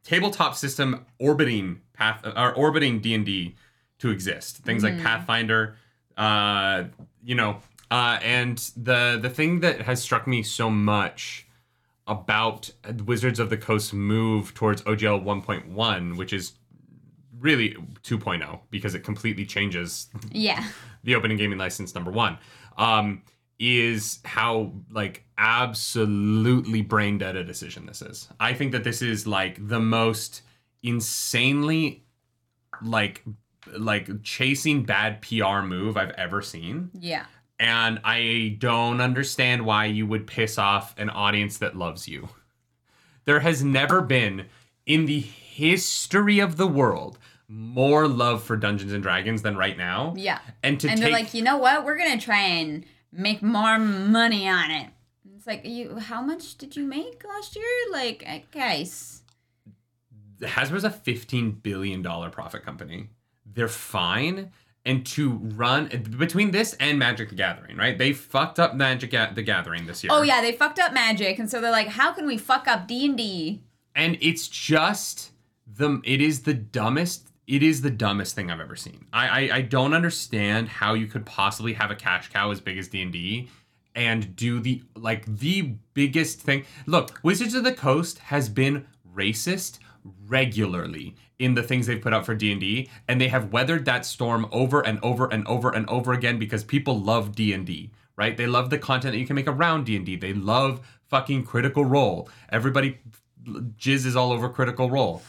tabletop system orbiting path or orbiting D and D to exist. Things Mm-hmm. like Pathfinder, uh, you know, uh, and the the thing that has struck me so much about Wizards of the Coast move towards OGL 1.1, which is really 2.0 because it completely changes Yeah. the opening gaming license number one um is how like absolutely brain dead a decision this is i think that this is like the most insanely like like chasing bad pr move i've ever seen Yeah. and i don't understand why you would piss off an audience that loves you there has never been in the history of the world more love for dungeons and dragons than right now Yeah. and to and they're like, you know what? We're gonna try and make more money on it. It's like, you, how much did you make last year? Like, uh, guys, Hasbro's a fifteen billion dollar profit company. They're fine, and to run between this and Magic the Gathering, right? They fucked up Magic the Gathering this year. oh yeah, they fucked up magic, and so they're like, how can we fuck up D and D? and it's just the it is the dumbest it is the dumbest thing i've ever seen. I, I i don't understand how you could possibly have a cash cow as big as d&d and do the like the biggest thing. Look wizards of the coast has been racist regularly in the things they've put out for d&d and they have weathered that storm over and over and over and over again because people love d&d right? They love the content that you can make around d&d they love fucking critical role. Everybody jizz is all over Critical Role.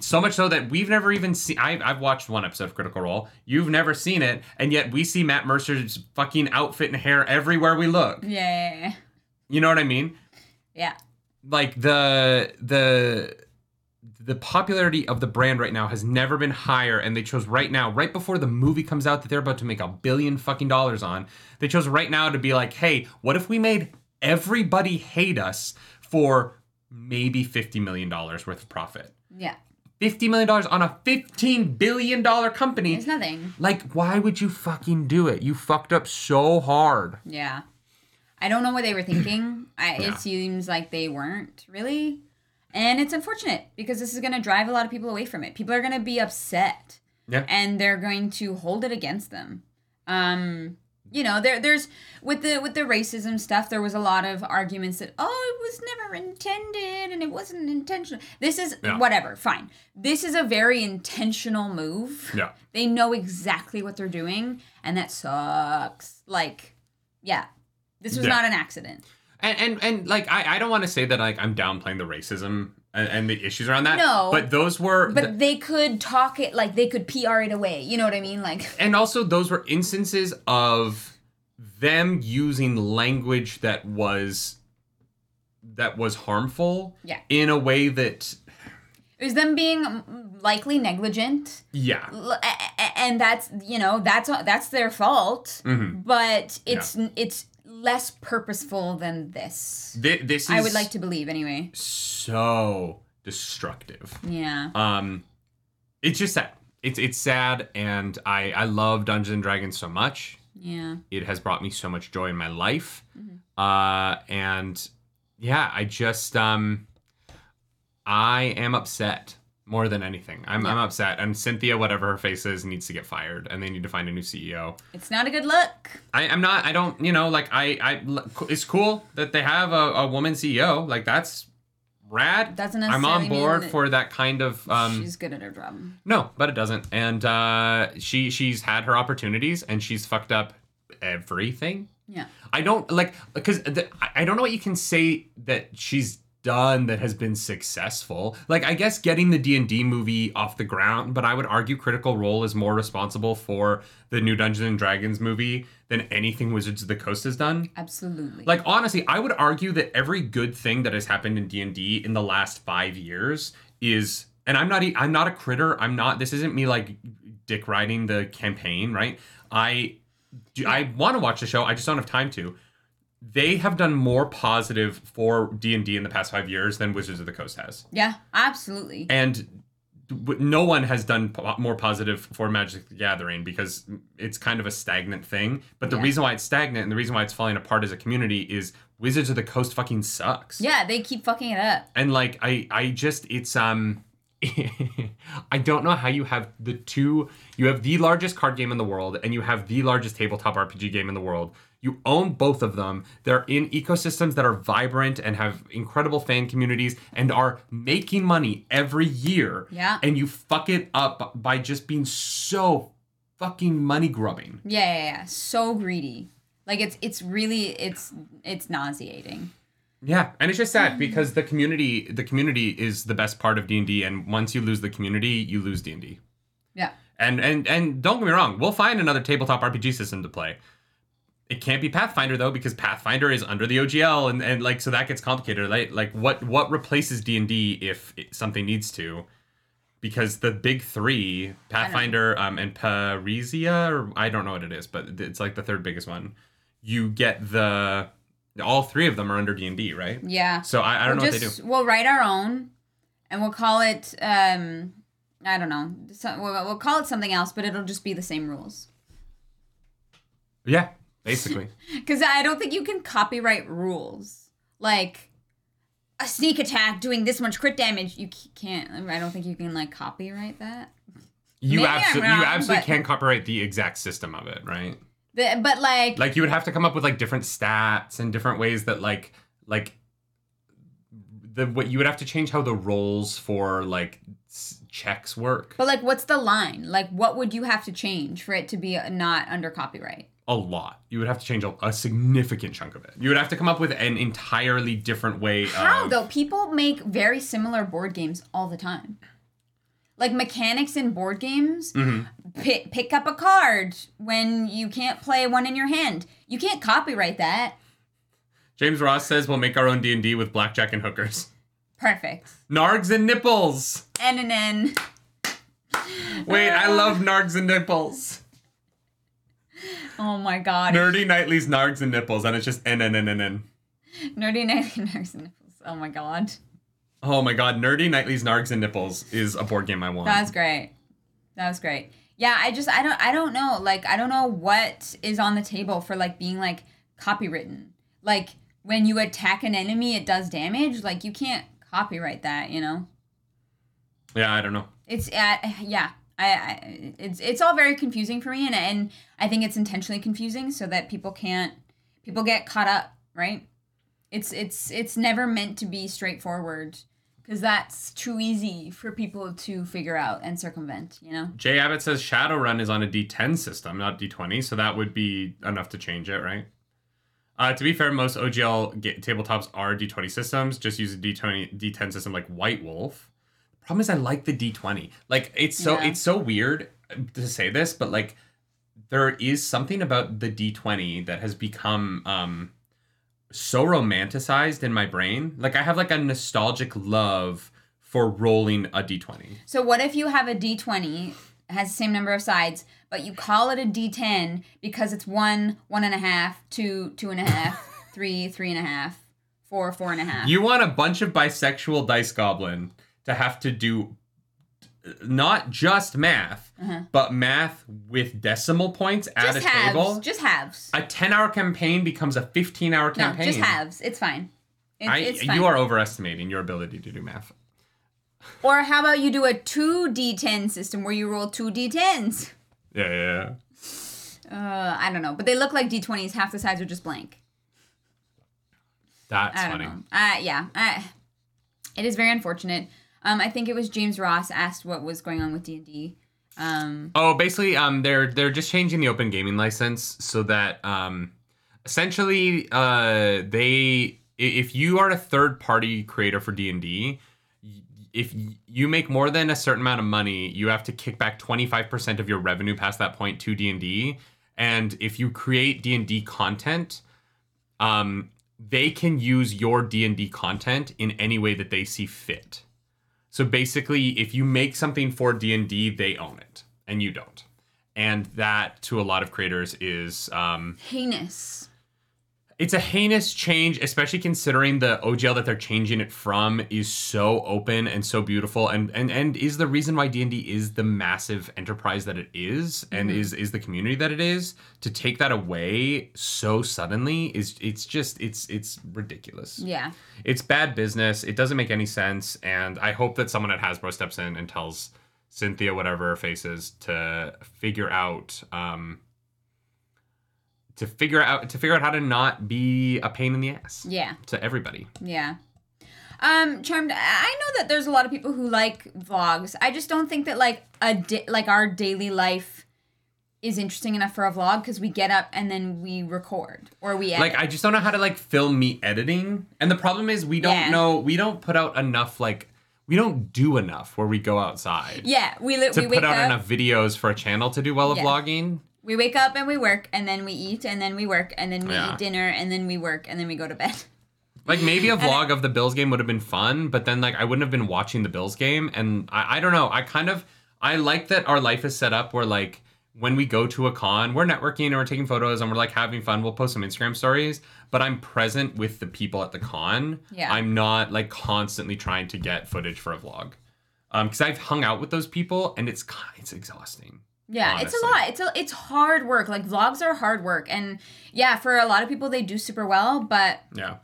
So much so that we've never even seen. I've, I've watched one episode of Critical Role. You've never seen it, and yet we see Matt Mercer's fucking outfit and hair everywhere we look. Yeah, yeah, yeah. You know what I mean? Yeah. Like the the the popularity of the brand right now has never been higher, and they chose right now, right before the movie comes out that they're about to make a billion fucking dollars on. They chose right now to be like, hey, what if we made everybody hate us for maybe fifty million dollars worth of profit? Yeah. $50 million on a $15 billion company. It's nothing. Like, why would you fucking do it? You fucked up so hard. Yeah. I don't know what they were thinking. I, Yeah. It seems like they weren't really. And it's unfortunate because this is going to drive a lot of people away from it. People are going to be upset Yeah. and they're going to hold it against them. Um, you know, there there's with the with the racism stuff, there was a lot of arguments that oh, it was never intended and it wasn't intentional. This is Yeah. whatever, fine. This is a very intentional move. Yeah. They know exactly what they're doing, and that sucks. Like, yeah, this was Yeah. not an accident. And and, and like I, I don't want to say that like I'm downplaying the racism and, and the issues around that. No. But those were But the- they could talk it like they could PR it away. You know what I mean? Like, and also those were instances of them using language that was that was harmful Yeah. in a way that it was them being likely negligent, yeah L- a- a- and that's you know that's that's their fault. Mhm. But it's it's less purposeful than this. Thi- this is I would like to believe anyway. so destructive Yeah. um it's just sad it's it's sad and i i love dungeons and dragons so much Yeah. it has brought me so much joy in my life Mm-hmm. uh and yeah i just um i am upset more than anything i'm, I'm upset and cynthia whatever her face is needs to get fired and they need to find a new ceo It's not a good look. I, i'm not i don't you know like i i it's cool that they have a, a woman ceo like that's rad Doesn't i'm on board that for that kind of um She's good at her job. no, but it doesn't. And uh, she she's had her opportunities and she's fucked up everything. Yeah. I don't like because I don't know what you can say that she's done that has been successful. Like I guess getting the D and D movie off the ground, but I would argue Critical Role is more responsible for the new Dungeons and Dragons movie than anything Wizards of the Coast has done. Absolutely. Like honestly, I would argue that every good thing that has happened in D and D in the last five years is, and I'm not, I'm not a critter. I'm not. This isn't me like dick riding the campaign, right? I, do, I want to watch the show. I just don't have time to. They have done more positive for D and D in the past five years than Wizards of the Coast has, yeah, absolutely. and no one has done more positive for Magic the Gathering because it's kind of a stagnant thing. But the Yeah. reason why it's stagnant and the reason why it's falling apart as a community is Wizards of the Coast fucking sucks. Yeah, they keep fucking it up. And like I I just it's um I don't know how you have the two you have the largest card game in the world and you have the largest tabletop RPG game in the world. You own both of them. They're in ecosystems that are vibrant and have incredible fan communities and are making money every year. Yeah. And you fuck it up by just being so fucking money grubbing. Yeah, yeah, yeah. So greedy. Like it's it's really it's it's nauseating. Yeah, and it's just sad mm. because the community the community is the best part of D&D and once you lose the community, you lose D&D. Yeah. And and and don't get me wrong, we'll find another tabletop RPG system to play. It can't be Pathfinder though because Pathfinder is under the OGL and, and like so that gets complicated. Like like what what replaces D&D if it, something needs to? Because the big 3, Pathfinder um and Parisia or I don't know what it is, but it's like the third biggest one. You get the all three of them are under D&D, right? Yeah. So I, I don't we'll know just, what they do. We'll write our own, and we'll call it. um I don't know. So, we'll, we'll call it something else, but it'll just be the same rules. Yeah, basically. Because I don't think you can copyright rules like a sneak attack doing this much crit damage. You can't. I don't think you can like copyright that. You absolutely you absolutely can't copyright the exact system of it, right? The, but like, Like you would have to come up with like different stats and different ways that like like the what you would have to change how the roles for like s- checks work. but like, what's the line? Like, what would you have to change for it to be uh, not under copyright? A lot. You would have to change a, a significant chunk of it. You would have to come up with an entirely different way How of though? People make very similar board games all the time. Like mechanics in board games, Mm-hmm. pick, pick up a card when you can't play one in your hand. You can't copyright that. James Ross says we'll make our own D&D with blackjack and hookers. Perfect. Nargs and nipples. N and N. Wait, I love nargs and nipples. Oh my god. Nerdy Nightly's nargs and nipples, and it's just N N N N N. Nerdy Nighty Nurse and Nipples. Oh my god. Oh my god, Nerdy Nightly's nargs and nipples is a board game I want. That was great. That was great. Yeah, I just I don't I don't know. Like I don't know what is on the table for like being like copywritten. Like when you attack an enemy it does damage. Like you can't copyright that, you know? yeah, I don't know. It's uh, yeah. I, I it's it's all very confusing for me and and I think it's intentionally confusing so that people can't people get caught up, right? It's it's it's never meant to be straightforward because that's too easy for people to figure out and circumvent, you know? Jay Abbott says Shadowrun is on a D10 system, not D20, so that would be enough to change it, right? Uh, to be fair, most OGL ga- tabletops are D20 systems. Just use a D20 D10 system like White Wolf. Problem is, I like the D20. Like it's so Yeah. it's so weird to say this, but like there is something about the D20 that has become um so romanticized in my brain. Like I have like a nostalgic love for rolling a D20. So what if you have a D20 has the same number of sides, but you call it a D10 because it's one, one and a half, two, two and a half, three, three and a half, four, four and a half. You want a bunch of bisexual dice goblin to have to do not just math, but math with decimal points at Uh-huh. just a halves. table. Just halves. a 10 hour campaign becomes a 15 hour No, campaign. just halves. It's fine. It's, I, it's fine. you are overestimating your ability to do math. Or how about you do a two D10 system where you roll two D10s? Yeah, yeah, yeah. Uh, I don't know, but they look like D20s. Half the sides are just blank. That's funny. know. Uh, yeah, uh, it is very unfortunate. Um, I think it was James Ross asked what was going on with D and D. Um, Oh, basically, um, they're they're just changing the open gaming license so that um, essentially, uh, they if you are a third party creator for D and D, if you make more than a certain amount of money, you have to kick back twenty five percent of your revenue past that point to D and D. And if you create D and D content, um, they can use your D and D content in any way that they see fit. So basically, if you make something for D and D, they own it, and you don't. And that, to a lot of creators, is um, heinous. It's a heinous change, especially considering the OGL that they're changing it from is so open and so beautiful, and and and is the reason why D and D is the massive enterprise that it is, and is is the community that it is. To take that away so suddenly is it's just it's it's ridiculous Yeah. it's bad business. It doesn't make any sense, and I hope that someone at Hasbro steps in and tells Cynthia whatever her face is to figure out um, to figure out to figure out how to not be a pain in the ass Yeah. to everybody. Yeah. Um, Charmed, I know that there's a lot of people who like vlogs. I just don't think that like a di- like our daily life is interesting enough for a vlog because we get up and then we record or we edit. Like I just don't know how to like film me editing, and the problem is we don't Yeah. know we don't put out enough like we don't do enough where we go outside yeah, we li- to we wake put out up, enough videos for a channel to do well of Yeah. vlogging. We wake up and we work and then we eat and then we work and then we Yeah. eat dinner and then we work and then we go to bed. Like maybe a vlog of the Bills game would have been fun, but then like I wouldn't have been watching the Bills game, and I, I don't know. I kind of I like that our life is set up where like when we go to a con, we're networking and we're taking photos and we're like having fun. We'll post some Instagram stories, but I'm present with the people at the con. Yeah. I'm not like constantly trying to get footage for a vlog, um, because I've hung out with those people and it's it's exhausting. Yeah, it's a lot. It's a it's hard work. Like vlogs are hard work, and yeah, for a lot of people they do super well. But Yeah.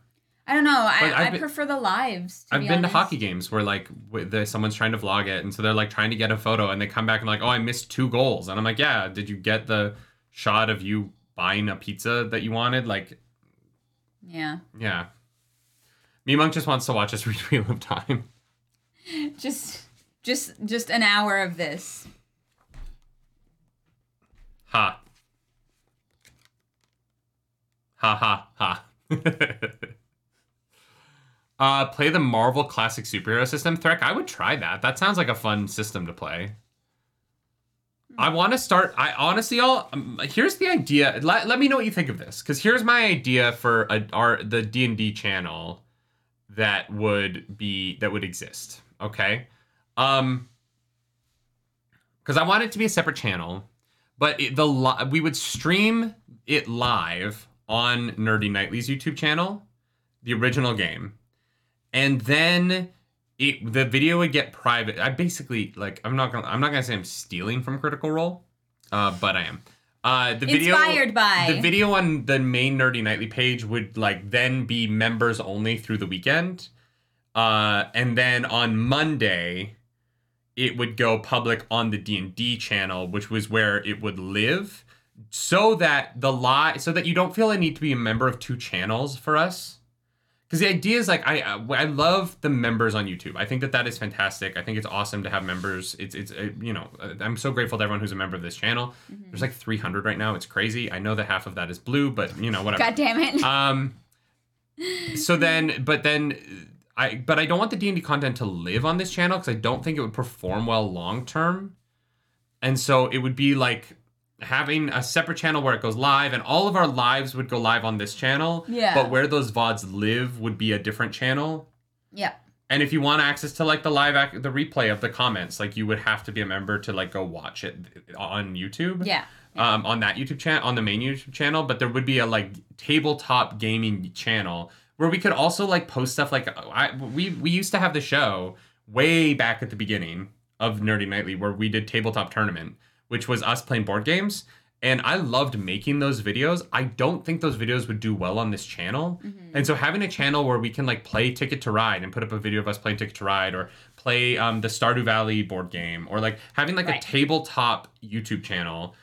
I don't know. I, But I been- prefer the lives. To I've be been to hockey games where like the, someone's trying to vlog it, and so they're like trying to get a photo, and they come back and like, oh, I missed two goals, and I'm like, yeah, did you get the shot of you buying a pizza that you wanted? Like, Yeah, yeah. Me Monk just wants to watch us read Wheel of Time. just just just an hour of this. Ha. Ha ha ha. uh, play the Marvel Classic Superhero System. Threk, I would try that. That sounds like a fun system to play. I want to start. I honestly, all um, here's the idea. Let, let me know what you think of this, because here's my idea for a, our the D and D channel that would be that would exist. Okay, um, because I want it to be a separate channel, but it, the li- we would stream it live on Nerdy Nightly's YouTube channel, the original game, and then it the video would get private. I basically like I'm not gonna I'm not gonna say I'm stealing from Critical Role, uh, but I am. Uh, the video Inspired by. the video on the main Nerdy Nightly page would like then be members only through the weekend, uh, and then on Monday, it would go public on the D and D channel, which was where it would live, so that the lie so that you don't feel a need to be a member of two channels for us because the idea is like I I love the members on YouTube. I think that that is fantastic. I think it's awesome to have members. It's it's uh, you know uh, I'm so grateful to everyone who's a member of this channel. Mm-hmm. There's like 300 right now. It's crazy. I know that half of that is blue, but you know whatever. God damn it. Um. So then, but then. I, but I don't want the D and D content to live on this channel because I don't think it would perform well long term, and so it would be like having a separate channel where it goes live and all of our lives would go live on this channel Yeah. but where those vods live would be a different channel yeah. and if you want access to like the live ac- the replay of the comments like you would have to be a member to like go watch it on youtube Yeah. um, on that YouTube channel, on the main YouTube channel, but there would be a like tabletop gaming channel where we could also like post stuff. Like I, we we used to have the show way back at the beginning of Nerdy Nightly where we did tabletop tournament, which was us playing board games. And I loved making those videos. I don't think those videos would do well on this channel. And so having a channel where we can like play Ticket to Ride and put up a video of us playing Ticket to Ride or play um, the Stardew Valley board game or like having like a tabletop YouTube channel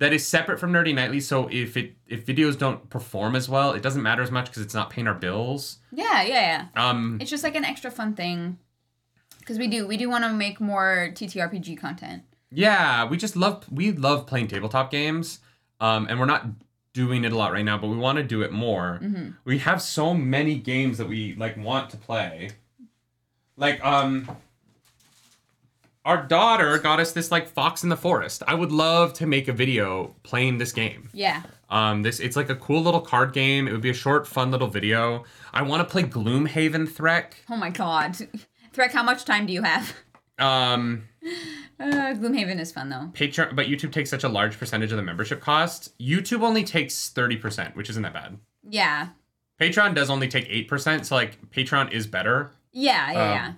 that is separate from Nerdy Nightly. So if it if videos don't perform as well, it doesn't matter as much because it's not paying our bills. Yeah. Yeah. Yeah. Um, It's just like an extra fun thing. Because we do, we do want to make more TTRPG content. yeah, we just love we love playing tabletop games, um, and we're not doing it a lot right now, but we want to do it more. Mm-hmm. We have so many games that we like want to play, like um. Our daughter got us this like Fox in the Forest. I would love to make a video playing this game. Yeah. Um, this it's like a cool little card game. It would be a short, fun little video. I want to play Gloomhaven Threk. Oh my god. Threk, how much time do you have? Um, Uh, Gloomhaven is fun though. Patreon, but YouTube takes such a large percentage of the membership cost. YouTube only takes thirty percent, which isn't that bad. Yeah. Patreon does only take eight percent, so like Patreon is better. Yeah, yeah, Um, yeah.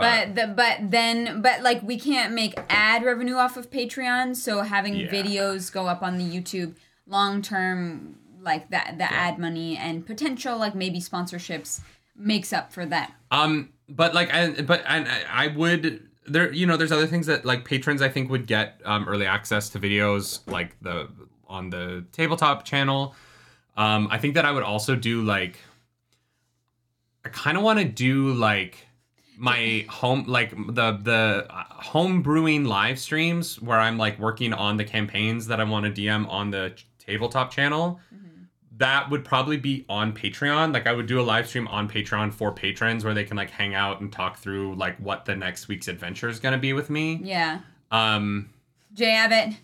But, the but then but like we can't make ad revenue off of Patreon, so having Yeah. videos go up on the YouTube long term like that the ad money and potential like maybe sponsorships makes up for that. um, but like, I but and I I would there, you know, there's other things that like patrons I think would get um, early access to videos like the on the tabletop channel. Um, I think that I would also do like I kind of want to do like my home like the the uh, home brewing live streams where I'm like working on the campaigns that I want to DM on the tabletop channel. That would probably be on Patreon. Like I would do a live stream on Patreon for patrons where they can like hang out and talk through like what the next week's adventure is going to be with me. Yeah. Um Jay Abbott.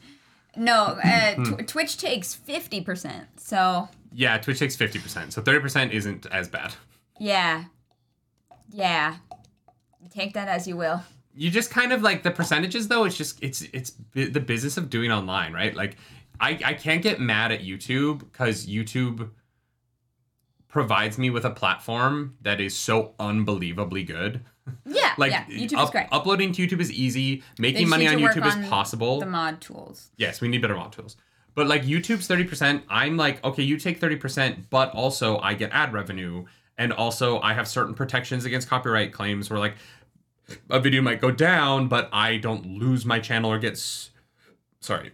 No, uh, tw- Twitch takes fifty percent. So yeah, Twitch takes 50%. So 30% isn't as bad. yeah, yeah. Take that as you will. you just kind of like the percentages though it's just it's it's the business of doing online right like i i can't get mad at youtube because youtube provides me with a platform that is so unbelievably good Yeah, like yeah. YouTube up- is great. uploading to youtube is easy making just money on youtube is possible The mod tools. yes we need better mod tools but like youtube's 30% i'm like okay you take 30% but also i get ad revenue and also i have certain protections against copyright claims where like a video might go down but i don't lose my channel or get s- sorry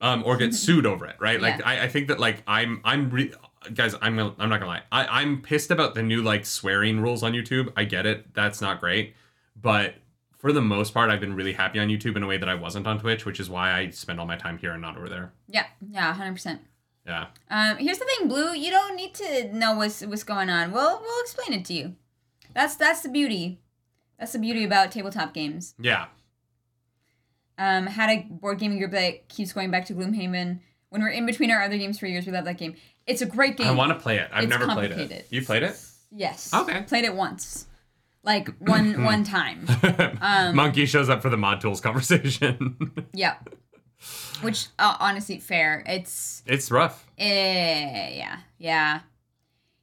um or get sued over it right like Yeah. I, I think that like i'm i'm re- guys i'm gonna, i'm not gonna lie I, i'm pissed about the new like swearing rules on youtube i get it that's not great but for the most part i've been really happy on youtube in a way that i wasn't on twitch which is why i spend all my time here and not over there Yeah, yeah, hundred percent. Yeah. Um, here's the thing, Blue. You don't need to know what's what's going on. We'll we'll explain it to you. That's that's the beauty. That's the beauty about tabletop games. Yeah. Um, had a board gaming group that keeps going back to Gloomhaven. When we're in between our other games for years, we love that game. It's a great game. I want to play it. I've It's never played it. You played it? yes. Okay. Played it once, like one one time. Um, Monkey shows up for the mod tools conversation. Yep. Which uh, honestly, fair. It's it's rough. eh, yeah, yeah,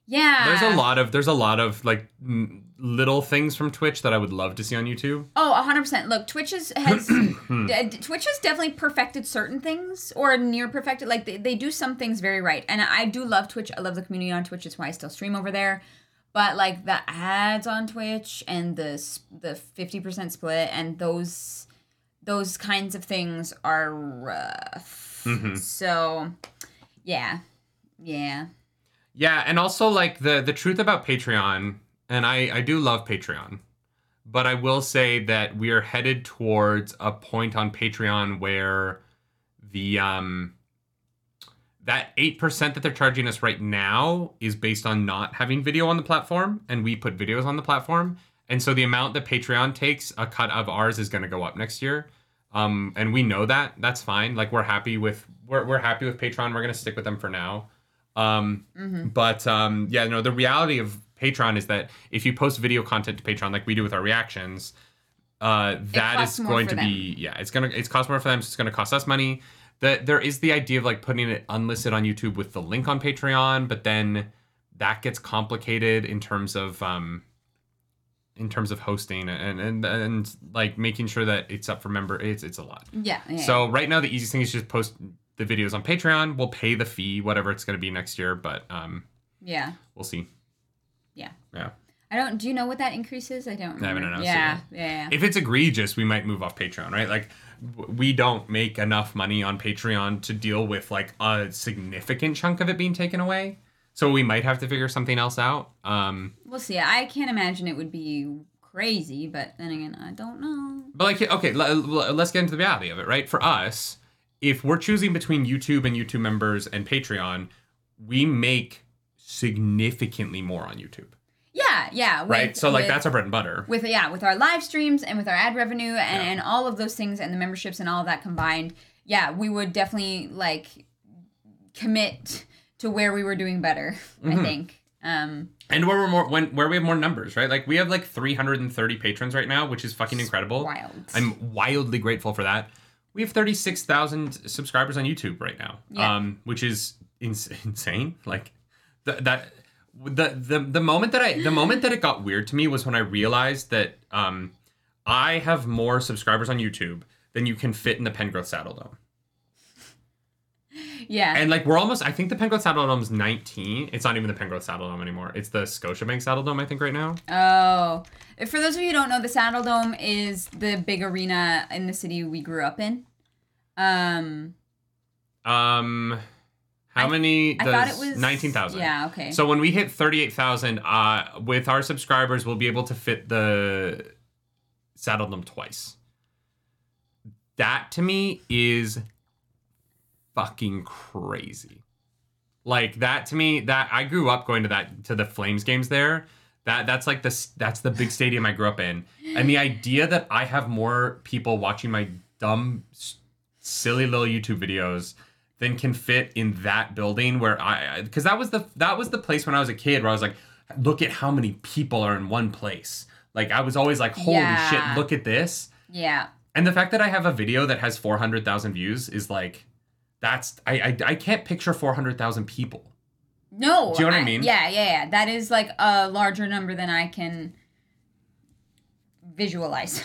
yeah. There's a lot of there's a lot of like m- little things from Twitch that I would love to see on YouTube. Oh, 100%. Look, Twitch is, has d- Twitch has definitely perfected certain things or near perfected. Like they, they do some things very right, and I do love Twitch. I love the community on Twitch. It's why I still stream over there. But like the ads on Twitch and the the fifty percent split and those those kinds of things are rough. Mhm. So, yeah, yeah. Yeah, and also like the the truth about Patreon, and I I do love Patreon, but I will say that we are headed towards a point on Patreon where the um that 8% that they're charging us right now is based on not having video on the platform and we put videos on the platform. And so the amount that Patreon takes, a cut of ours is going to go up next year. Um, and we know that. That's fine. Like we're happy with we're, we're happy with Patreon. We're going to stick with them for now. Um, but um, yeah, no, the reality of Patreon is that if you post video content to Patreon like we do with our reactions, uh, that is going to be yeah, it's gonna it's cost more for them. So it's gonna cost us money. That there is the idea of like putting it unlisted on YouTube with the link on Patreon, but then that gets complicated in terms of um, in terms of hosting and and and like making sure that it's up for member. It's it's a lot. Yeah. yeah. So right now the easiest thing is just post the videos on Patreon. We'll pay the fee, whatever it's going to be next year, but um, yeah. we'll see. Yeah. Yeah. I don't. Do you know what that increase is? I don't. Remember. I haven't announced it yeah, yeah, yeah. If it's egregious, we might move off Patreon, right? Like we don't make enough money on Patreon to deal with like a significant chunk of it being taken away. So we might have to figure something else out. Um, We'll see. I can't imagine it would be crazy, but then again, I don't know. But like, okay, let's get into the reality of it, right? For us, if we're choosing between YouTube and YouTube members and Patreon, we make significantly more on YouTube, Yeah, yeah. With, right? so like with- that's our bread and butter. with yeah with our live streams and with our ad revenue and, and all of those things and the memberships and all of that combined. Yeah, we would definitely like commit to where we were doing better. Mm-hmm. I think. Um, And where we're more when where we have more numbers, right? Like we have like 330 patrons right now, which is fucking incredible. wild. I'm wildly grateful for that. We have 36,000 subscribers on YouTube right now, Yeah. um, which is ins- insane. Like th- that, the the the moment that I the moment that it got weird to me was when I realized that um, I have more subscribers on YouTube than you can fit in the Pengrowth Saddle Dome. Yeah. And like we're almost, I think the Pengrowth Saddle Dome is 19. It's not even the Pengrowth Saddle Dome anymore. It's the Scotiabank Saddle Dome, I think, right now. oh, for those of you who don't know, the Saddle Dome is the big arena in the city we grew up in. Um, Um, how I- many? I does, thought it was 19,000. Yeah. Okay. So when we hit 38,000, uh, with our subscribers, we'll be able to fit the Saddle Dome twice. That to me is fucking crazy. Like that to me, that I grew up going to that to the Flames games there. That that's like the that's the big stadium I grew up in, and the idea that I have more people watching my dumb, silly little YouTube videos than can fit in that building where I because that was the that was the place when I was a kid where I was like, look at how many people are in one place. Like I was always like, holy Yeah. shit, look at this. yeah. And the fact that I have a video that has 400,000 views is like, that's, I, I, I can't picture 400,000 people. No. Do you know what I mean? Yeah, yeah, yeah. That is like a larger number than I can visualize.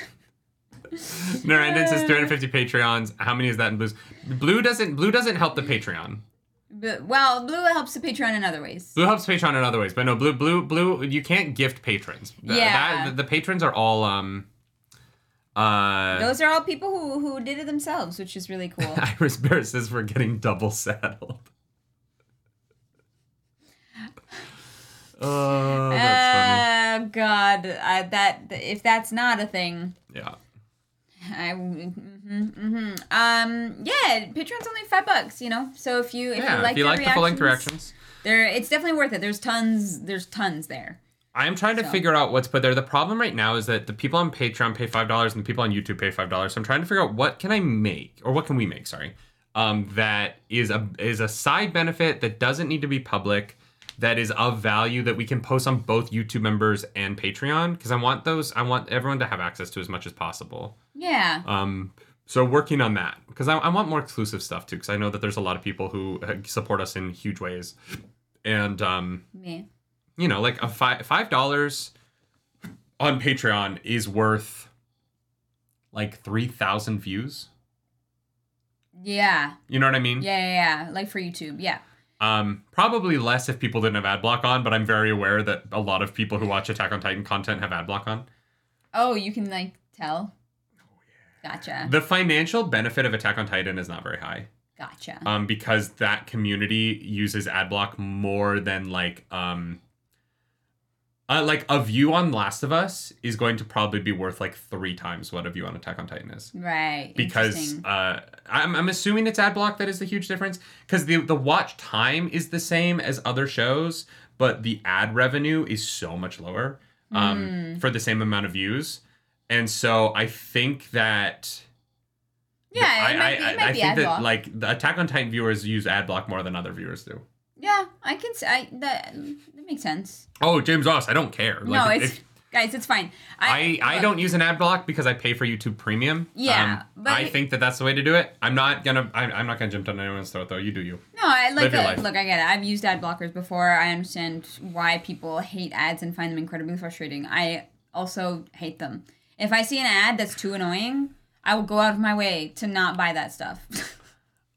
Narendon says 350 Patreons. How many is that in Blues? Blue doesn't, Blue doesn't help the Patreon. But, well, Blue helps the Patreon in other ways. Blue helps Patreon in other ways, but no, Blue, Blue, Blue, you can't gift patrons. Yeah. That, the patrons are all, um, uh, Those are all people who who did it themselves, which is really cool. Iris Bear says we're getting double saddled. Oh, that's funny. Oh God, I, that if that's not a thing, Yeah. I mm-hmm, mm-hmm. um yeah, Patreon's only five bucks, you know. So if you if yeah, you like if you the like the full length reactions. there it's definitely worth it. There's tons there's tons there. I'm trying to So- figure out what's put there. The problem right now is that the people on Patreon pay five dollars and the people on YouTube pay five dollars. So I'm trying to figure out what can I make or what can we make, sorry, um, that is a is a side benefit that doesn't need to be public, that is of value that we can post on both YouTube members and Patreon because I want those. I want everyone to have access to as much as possible. Yeah. Um, so working on that because I, I want more exclusive stuff too because I know that there's a lot of people who uh, support us in huge ways, and um, Me. You know, like a five five dollars on Patreon is worth like three thousand views. Yeah. You know what I mean? Yeah, yeah, yeah. Like for YouTube. Yeah. Um, probably less if people didn't have ad block on, but I'm very aware that a lot of people who watch Attack on Titan content have ad block on. Oh, you can like tell. Oh, yeah. Gotcha. The financial benefit of Attack on Titan is not very high. Gotcha. um, because that community uses ad block more than like um uh, like a view on Last of Us is going to probably be worth like three times what a view on Attack on Titan is right. because uh, I'm, I'm assuming it's ad block that is the huge difference because the the watch time is the same as other shows but the ad revenue is so much lower um, Hmm. for the same amount of views and so I think that yeah, I, might be, I, I think that like the Attack on Titan viewers use ad block more than other viewers do. Yeah, I can. I that that makes sense. Oh, James Ross, I don't care. no, Like, it's if- guys, it's fine. I, I look, don't use an ad block because I pay for YouTube Premium. Yeah, Um, but I it- think that that's the way to do it. I'm not gonna. I, I'm not gonna jump down anyone's throat though. You do you. No, I like Live your life. look. I get it. I've used ad blockers before. I understand why people hate ads and find them incredibly frustrating. I also hate them. If I see an ad that's too annoying, I will go out of my way to not buy that stuff.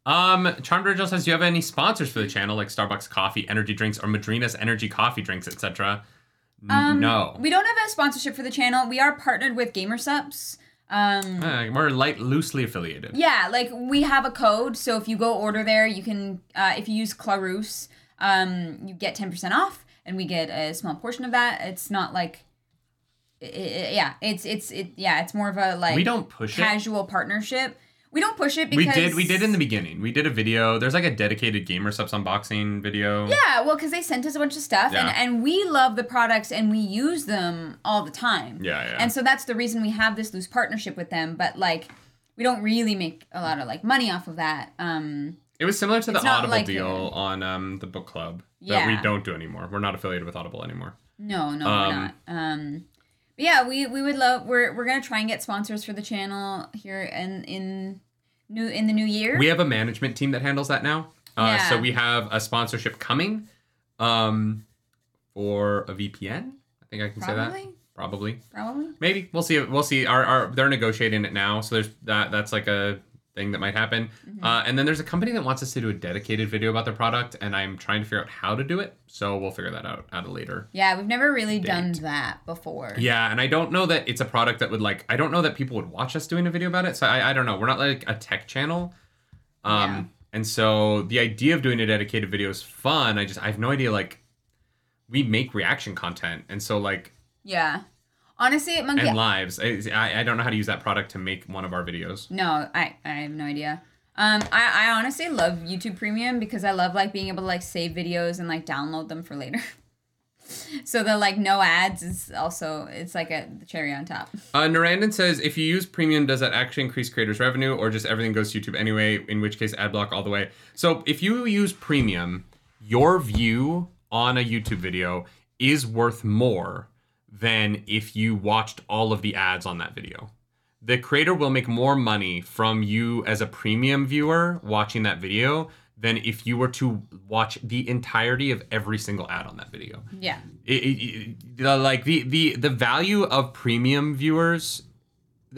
Um, Charmed Virgil says, "Do you have any sponsors for the channel, like Starbucks coffee, energy drinks, or Madrina's energy coffee drinks, etc.?" N- Um, no, we don't have a sponsorship for the channel. We are partnered with GamerSupps. Um, Uh, we're light, loosely affiliated. Yeah, like we have a code, so if you go order there, you can. Uh, if you use Clarus, um, you get ten percent off, and we get a small portion of that. It's not like, i i yeah, it's it's it yeah, it's more of a like we don't push it. casual partnership. We don't push it because We did. We did in the beginning. We did a video. There's like a dedicated GamerSupps unboxing video. Yeah, well, because they sent us a bunch of stuff, Yeah. and, and we love the products and we use them all the time. Yeah, yeah. And so that's the reason we have this loose partnership with them. But like, we don't really make a lot of like money off of that. Um, It was similar to the Audible like deal a- on um, the book club that we don't do anymore. We're not affiliated with Audible anymore. No, no, Um, we're not. Um, yeah, we we would love. We're we're gonna try and get sponsors for the channel here in in new in the new year. We have a management team that handles that now. Uh, So we have a sponsorship coming um, for a VPN. I think I can say that. Probably. Probably. Probably. Maybe we'll see. We'll see. Our, our they're negotiating it now, so there's that. That's like a thing that might happen. Mm-hmm. Uh, and then there's a company that wants us to do a dedicated video about their product, and I'm trying to figure out how to do it. So we'll figure that out at a later Yeah, we've never really done that before. Yeah, and I don't know that it's a product that would like. I don't know that people would watch us doing a video about it. So I, I don't know. We're not like a tech channel. Um, Yeah. and so the idea of doing a dedicated video is fun. I just I have no idea. Like, we make reaction content, and so like Yeah. Honestly, monkey. and lives. I, I I don't know how to use that product to make one of our videos. No, I I have no idea. Um, I, I honestly love YouTube Premium because I love like being able to like save videos and like download them for later. so the like no ads is also it's like a cherry on top. Uh, Narandon says, if you use premium, does that actually increase creators' revenue, or just everything goes to YouTube anyway? In which case, ad block all the way. So if you use premium, your view on a YouTube video is worth more than if you watched all of the ads on that video. The creator will make more money from you as a premium viewer watching that video than if you were to watch the entirety of every single ad on that video Yeah. it, it, it- like the the the value of premium viewers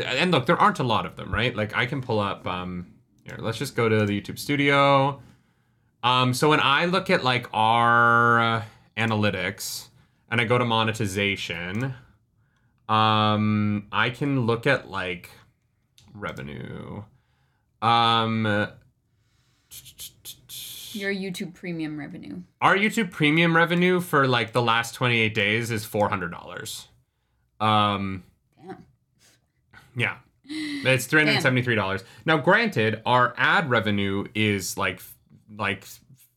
and look there aren't a lot of them right like i can pull up um here let's just go to the youtube studio um so when i look at like our uh, analytics and i go to monetization um i can look at like revenue um Your YouTube Premium revenue. our YouTube premium revenue for like the last 28 days is $400. Um Damn. yeah. It's three hundred seventy-three dollars. Now, granted, our ad revenue is like like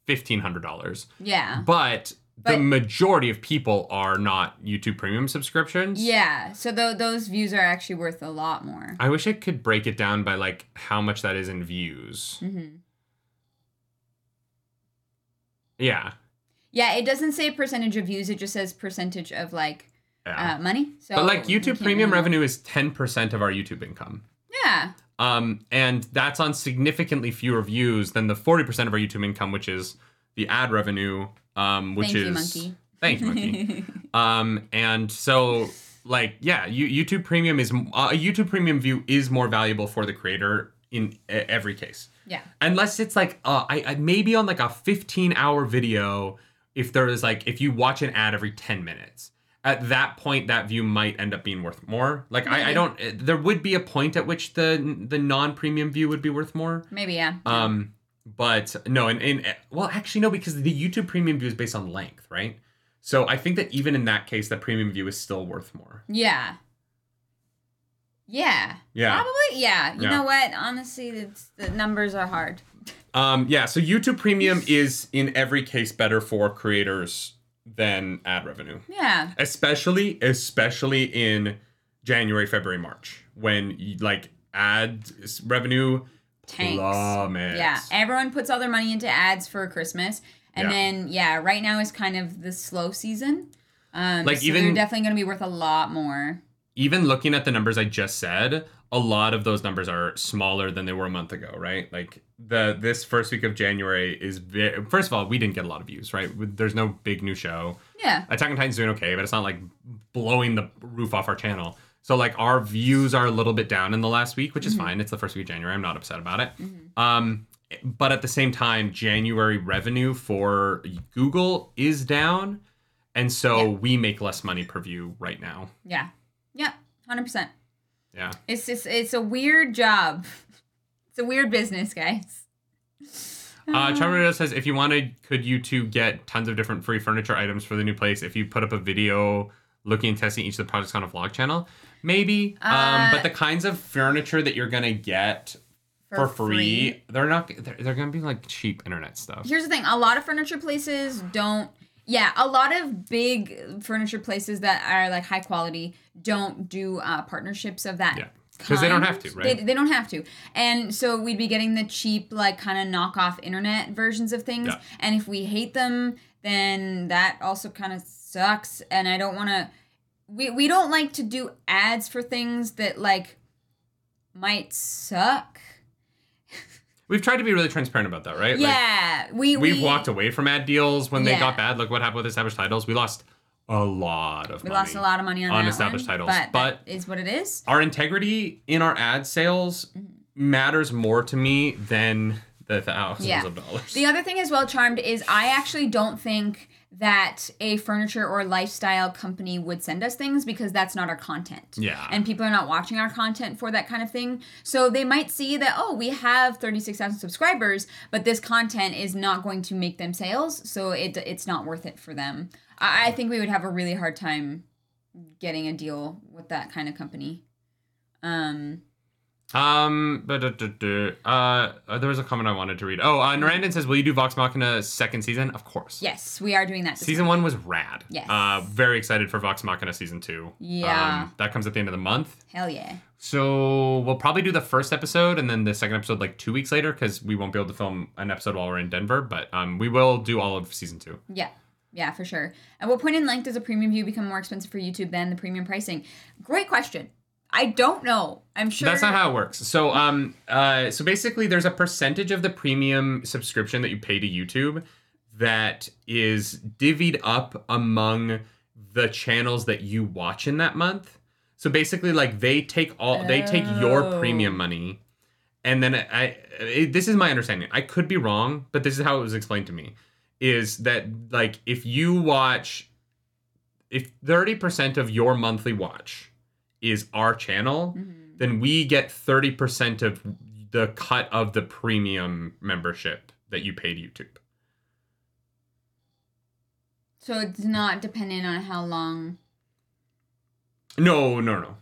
fifteen hundred dollars, Yeah. but, the majority of people are not YouTube Premium subscriptions. Yeah. So th- those views are actually worth a lot more. I wish I could break it down by like how much that is in views. hmm Yeah. Yeah. It doesn't say percentage of views. It just says percentage of like Yeah. uh, money. So but like YouTube Premium really revenue is ten percent of our YouTube income. Yeah. Um, and that's on significantly fewer views than the 40% of our YouTube income, which is the ad revenue, um, which Thank is you, monkey. Thank you, monkey. um, and so like yeah, you, YouTube Premium is uh, a YouTube Premium view is more valuable for the creator in every case, yeah. unless it's like uh, I, I maybe on like a 15 hour video, if there is like if you watch an ad every 10 minutes. At that point, that view might end up being worth more. Like I, I don't. eh, There would be a point at which the the non premium view would be worth more. Maybe yeah. Um, but no, and, and well, actually no, because the YouTube Premium view is based on length, right? So I think that even in that case, the premium view is still worth more. Yeah. Yeah. Yeah. Probably. Yeah. You Yeah. know what? Honestly, it's, the numbers are hard. Um, yeah. So YouTube Premium is in every case better for creators than ad revenue, Yeah. especially especially in January, February, March when like ad revenue Tanks. Yeah. Everyone puts all their money into ads for Christmas. And Yeah. then, yeah, right now is kind of the slow season. Um, Like, so even- they're definitely going to be worth a lot more. even looking at the numbers I just said, a lot of those numbers are smaller than they were a month ago, right? Like the this first week of January is very, first of all, we didn't get a lot of views, right? There's no big new show. Yeah. Attack on Titan's doing okay, but it's not like blowing the roof off our channel. So like our views are a little bit down in the last week, which is fine. It's the first week of January. I'm not upset about it. Um, but at the same time, January revenue for Google is down, and so Yeah. we make less money per view right now. Yeah. Yeah. 100%. Yeah. It's just, it's a weird job. It's a weird business, guys. Uh, Charmander says, if you wanted, could you two get tons of different free furniture items for the new place if you put up a video looking and testing each of the projects on a vlog channel? Maybe. um, Uh, but the kinds of furniture that you're gonna get for, free, they're not. They're, they're gonna be like cheap internet stuff. Here's the thing a lot of furniture places don't. Yeah, a lot of big furniture places that are like high quality don't do uh, partnerships of that. Yeah. Because they don't have to, right? They, they don't have to. And so we'd be getting the cheap, like kind of knockoff internet versions of things. Yeah. And if we hate them, then that also kind of sucks. And I don't want to. We, we don't like to do ads for things that like might suck. We've tried to be really transparent about that, right? Like, Yeah, we we've walked away from ad deals when they got bad. Look what happened with established titles. We lost a lot of We money. lost a lot of money on, on established one, titles, but, but- that is what it is. Our integrity in our ad sales Mm-hmm. matters more to me than the thousands Yeah. of dollars. The other thing as well, Charmed, is I actually don't think that a furniture or lifestyle company would send us things because that's not our content. Yeah. And people are not watching our content for that kind of thing. So they might see that, oh, we have 36,000 subscribers, but this content is not going to make them sales. So it, it's not worth it for them. I, I think we would have a really hard time getting a deal with that kind of company. Um, Um, but uh, uh, there was a comment I wanted to read. Oh, uh, Narandon says, "Will you do Vox Machina second season?" Of course. yes, we are doing that. Season one was rad. Yes. Uh, very excited for Vox Machina season two. Yeah. Um, that comes at the end of the month. Hell yeah. So we'll probably do the first episode and then the second episode like two weeks later because we won't be able to film an episode while we're in Denver. But um, we will do all of season two. Yeah. Yeah, for sure. At what point in length does a premium view become more expensive for YouTube than the premium pricing? Great question. I don't know. I'm sure. That's not how it works. So um uh so basically there's a percentage of the premium subscription that you pay to YouTube that is divvied up among the channels that you watch in that month. So basically like they take all they take your Oh. premium money and then I it, this is my understanding. I could be wrong, but this is how it was explained to me is that like if you watch if 30% of your monthly watch is our channel, Mhm. then we get 30% of the cut of the premium membership that you paid YouTube. So it's not dependent on how long. No, no, no.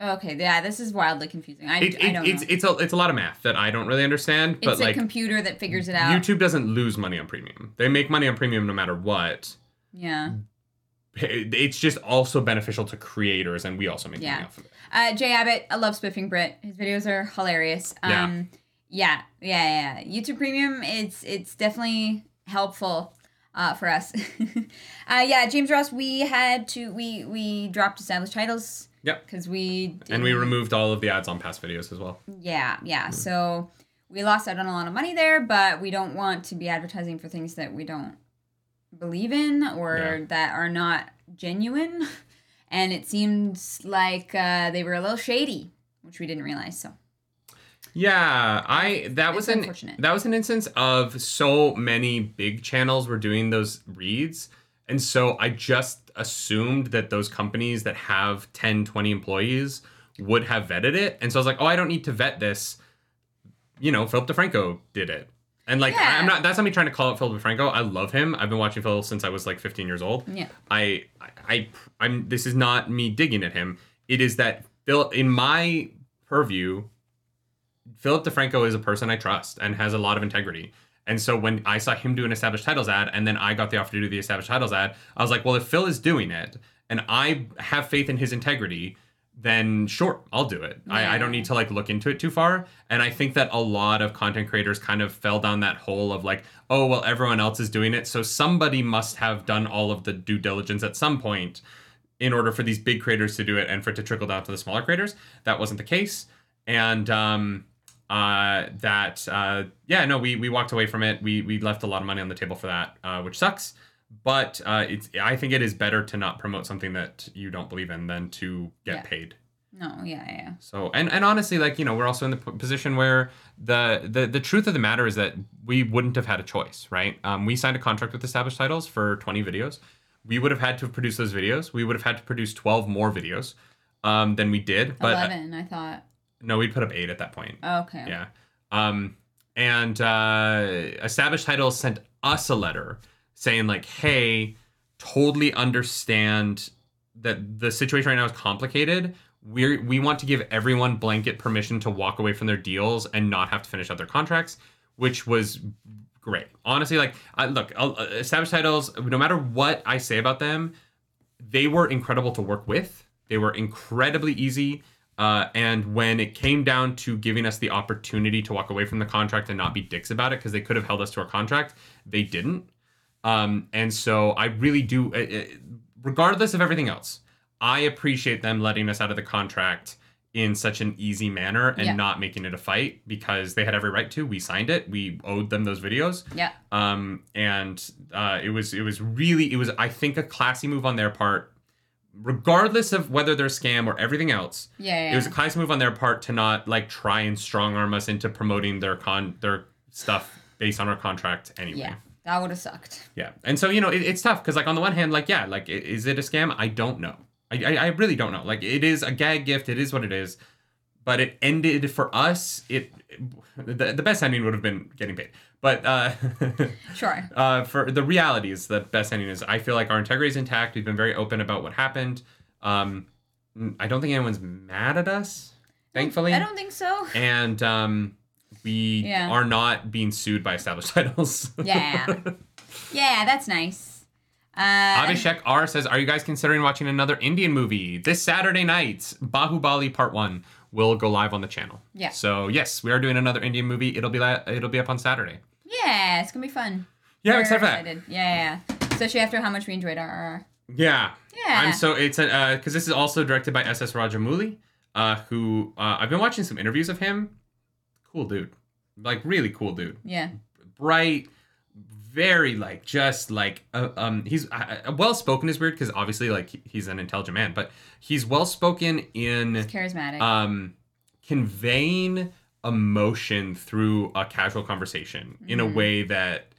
Okay, yeah, this is wildly confusing. I, It, I don't it's know. it's a it's a lot of math that I don't really understand. It's but a like computer that figures it out. YouTube doesn't lose money on premium. They make money on premium no matter what. Yeah. It- It's just also beneficial to creators, and we also make Yeah. money off of it. Uh, Jay Abbott, I love Spiffing Brit. His videos are hilarious. Yeah. Um, yeah, yeah, yeah. YouTube Premium, it's it's definitely helpful uh, for us. uh, yeah, James Ross, we had to we we dropped established titles. Yep. Because we And we removed all of the ads on past videos as well. Yeah, yeah. So we lost out on a lot of money there, but we don't want to be advertising for things that we don't believe in or Yeah. that are not genuine. And it seems like uh, they were a little shady, which we didn't realize. So Yeah, I that was an unfortunate. that was an instance of so many big channels were doing those reads. And so I just assumed that those companies that have 10, 20 employees would have vetted it. And so I was like, "Oh, I don't need to vet this." You know, Philip DeFranco did it. And like Yeah. I'm not that's not me trying to call out Philip DeFranco. I love him. I've been watching Phil since I was like 15 years old. yeah, I, I, I'm. This is not me digging at him. It is that Phil, in my purview, Philip DeFranco is a person I trust and has a lot of integrity. And so when I saw him do an established titles ad, and then I got the offer to do the established titles ad, I was like, well, if Phil is doing it, and I have faith in his integrity, then sure, I'll do it. I, I don't need to like look into it too far. And I think that a lot of content creators kind of fell down that hole of like, oh, well, everyone else is doing it. So somebody must have done all of the due diligence at some point in order for these big creators to do it and for it to trickle down to the smaller creators. That wasn't the case. And um uh that uh yeah, no, we we walked away from it. We we left a lot of money on the table for that, uh, which sucks. But uh it's I think it is better to not promote something that you don't believe in than to get Yeah. paid. no, yeah, yeah. So and and honestly, like you know, we're also in the position where the the the truth of the matter is that we wouldn't have had a choice, right? Um, we signed a contract with Established Titles for 20 videos. We would have had to produce those videos. We would have had to produce 12 more videos um, than we did. But uh, Eleven, I thought. no, we put up eight at that point. Oh, okay. Yeah. Um, and uh, Established Titles sent us a letter saying like, "Hey, totally understand that the situation right now is complicated. We we want to give everyone blanket permission to walk away from their deals and not have to finish out their contracts," which was great. Honestly, like, uh, look, uh, Established Titles, no matter what I say about them, they were incredible to work with. They were incredibly easy. Uh, and when it came down to giving us the opportunity to walk away from the contract and not be dicks about it, because they could have held us to our contract, they didn't. Um, and so I really do, uh, uh, regardless of everything else, I appreciate them letting us out of the contract in such an easy manner and Yeah. not making it a fight because they had every right to. We signed it. We owed them those videos Yeah. um, and uh, it was it was really it was I think a classy move on their part, regardless of whether they're a scam or everything else. Yeah. yeah. It was a classy move on their part to not like try and strong arm us into promoting their con their stuff based on our contract anyway. yeah. That would have sucked. Yeah. And so, you know, it, it's tough because, like, on the one hand, like, yeah, like, is it a scam? I don't know. I, I, I really don't know. Like, it is a gag gift. It is what it is. But it ended for us. It the, the best ending would have been getting paid. But uh, Sure. uh, for the reality is the best ending is I feel like our integrity is intact. We've been very open about what happened. Um, I don't think anyone's mad at us, thankfully I don't think so. and um, we Yeah. are not being sued by established titles. Yeah. Yeah, that's nice. Uh, Abhishek R says, "Are you guys considering watching another Indian movie this Saturday night? Bahubali Part One will go live on the channel. Yeah. So yes, we are doing another Indian movie. It'll be li- it'll be up on Saturday. yeah, it's gonna be fun. Yeah, I'm We're excited for that. excited. Yeah, yeah. Especially after how much we enjoyed RRR. Yeah. Yeah. I'm so it's a because this is also directed by S.S. Rajamouli, uh, who uh, I've been watching some interviews of him. Cool dude, like really cool dude. Yeah. bright, very like just like uh, um he's uh, uh, well spoken is weird because obviously like he's an intelligent man, but he's well spoken in It's charismatic. um conveying emotion through a casual conversation in a Mhm. way that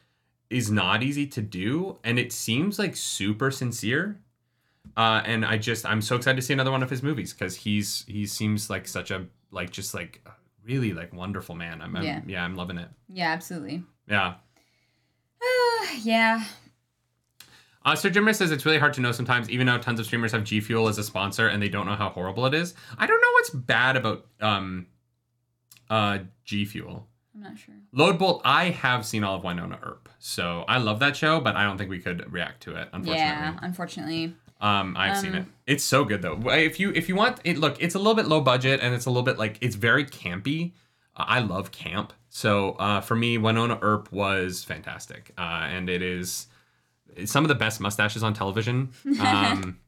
is not easy to do and it seems like super sincere uh and i just i'm so excited to see another one of his movies because he's he seems like such a like just like really like wonderful man i'm, I'm Yeah. yeah i'm loving it yeah, absolutely. yeah yeah. Uh, Sir Jimmer says it's really hard to know sometimes, even though tons of streamers have G Fuel as a sponsor and they don't know how horrible it is. I don't know what's bad about um, uh, G Fuel? I'm not sure. Load Bolt. I have seen all of Wynonna Earp, so I love that show, but I don't think we could react to it. Unfortunately. Yeah, unfortunately. Um, I've seen Um, it. It's so good though. If you if you want it, look, it's a little bit low budget and it's a little bit like it's very campy. Uh, I love camp, so uh, for me, Wynonna Earp was fantastic, uh, and it is some of the best mustaches on television. Um,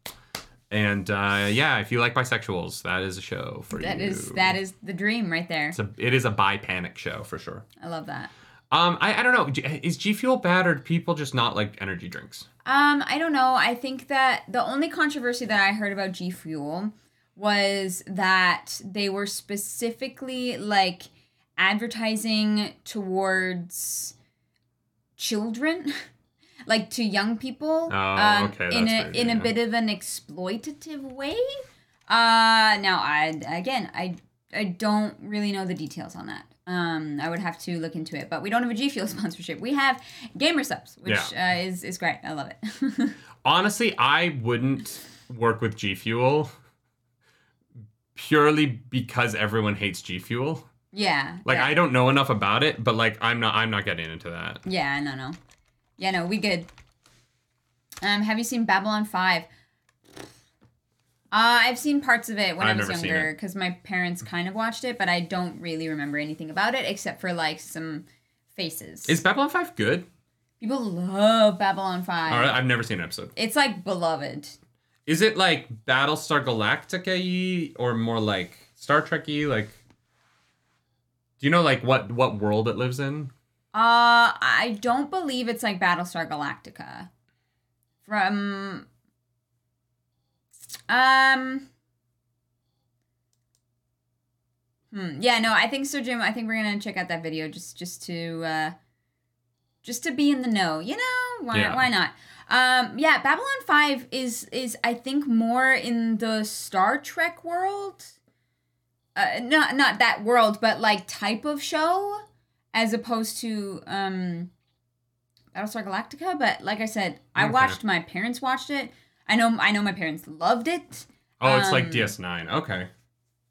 and uh, yeah, if you like bisexuals, that is a show for That you. is that is the dream right there. It's a, it is a bi panic show for sure. I love that. Um, I, I don't know. Is G Fuel bad or do people just not like energy drinks? Um, I don't know. I think that the only controversy that I heard about G Fuel was that they were specifically like advertising towards children, like to young people. Oh, um, okay, In a maybe, in a yeah. bit of an exploitative way. Uh, now I again I I don't really know the details on that. Um, I would have to look into it, but we don't have a G Fuel sponsorship. We have GamerSupps, which uh, is is great. I love it. Honestly, I wouldn't work with G Fuel purely because everyone hates G Fuel. yeah. Like yeah. I don't know enough about it, but like I'm not I'm not getting into that. Yeah, no, no. Yeah, no, we good. Um, have you seen Babylon Five? Uh, I've seen parts of it when I've I was younger because my parents kind of watched it, but I don't really remember anything about it except for like some faces. Is Babylon 5 good? People love Babylon Five. All right, I've never seen an episode. It's like beloved. Is it like Battlestar Galactica or more like Star Trek like Do you know like what what world it lives in? Uh, I don't believe it's like Battlestar Galactica. From um Hmm. Yeah, no, I think so, Jim. I think we're gonna check out that video just just to uh just to be in the know. You know, why Yeah. why not? Um yeah, Babylon 5 is is I think more in the Star Trek world. Uh not not that world, but like type of show as opposed to um Battlestar Galactica, but like I said, I Okay. watched my parents watched it. I know I know my parents loved it. Oh, it's like Um, DS9. Okay.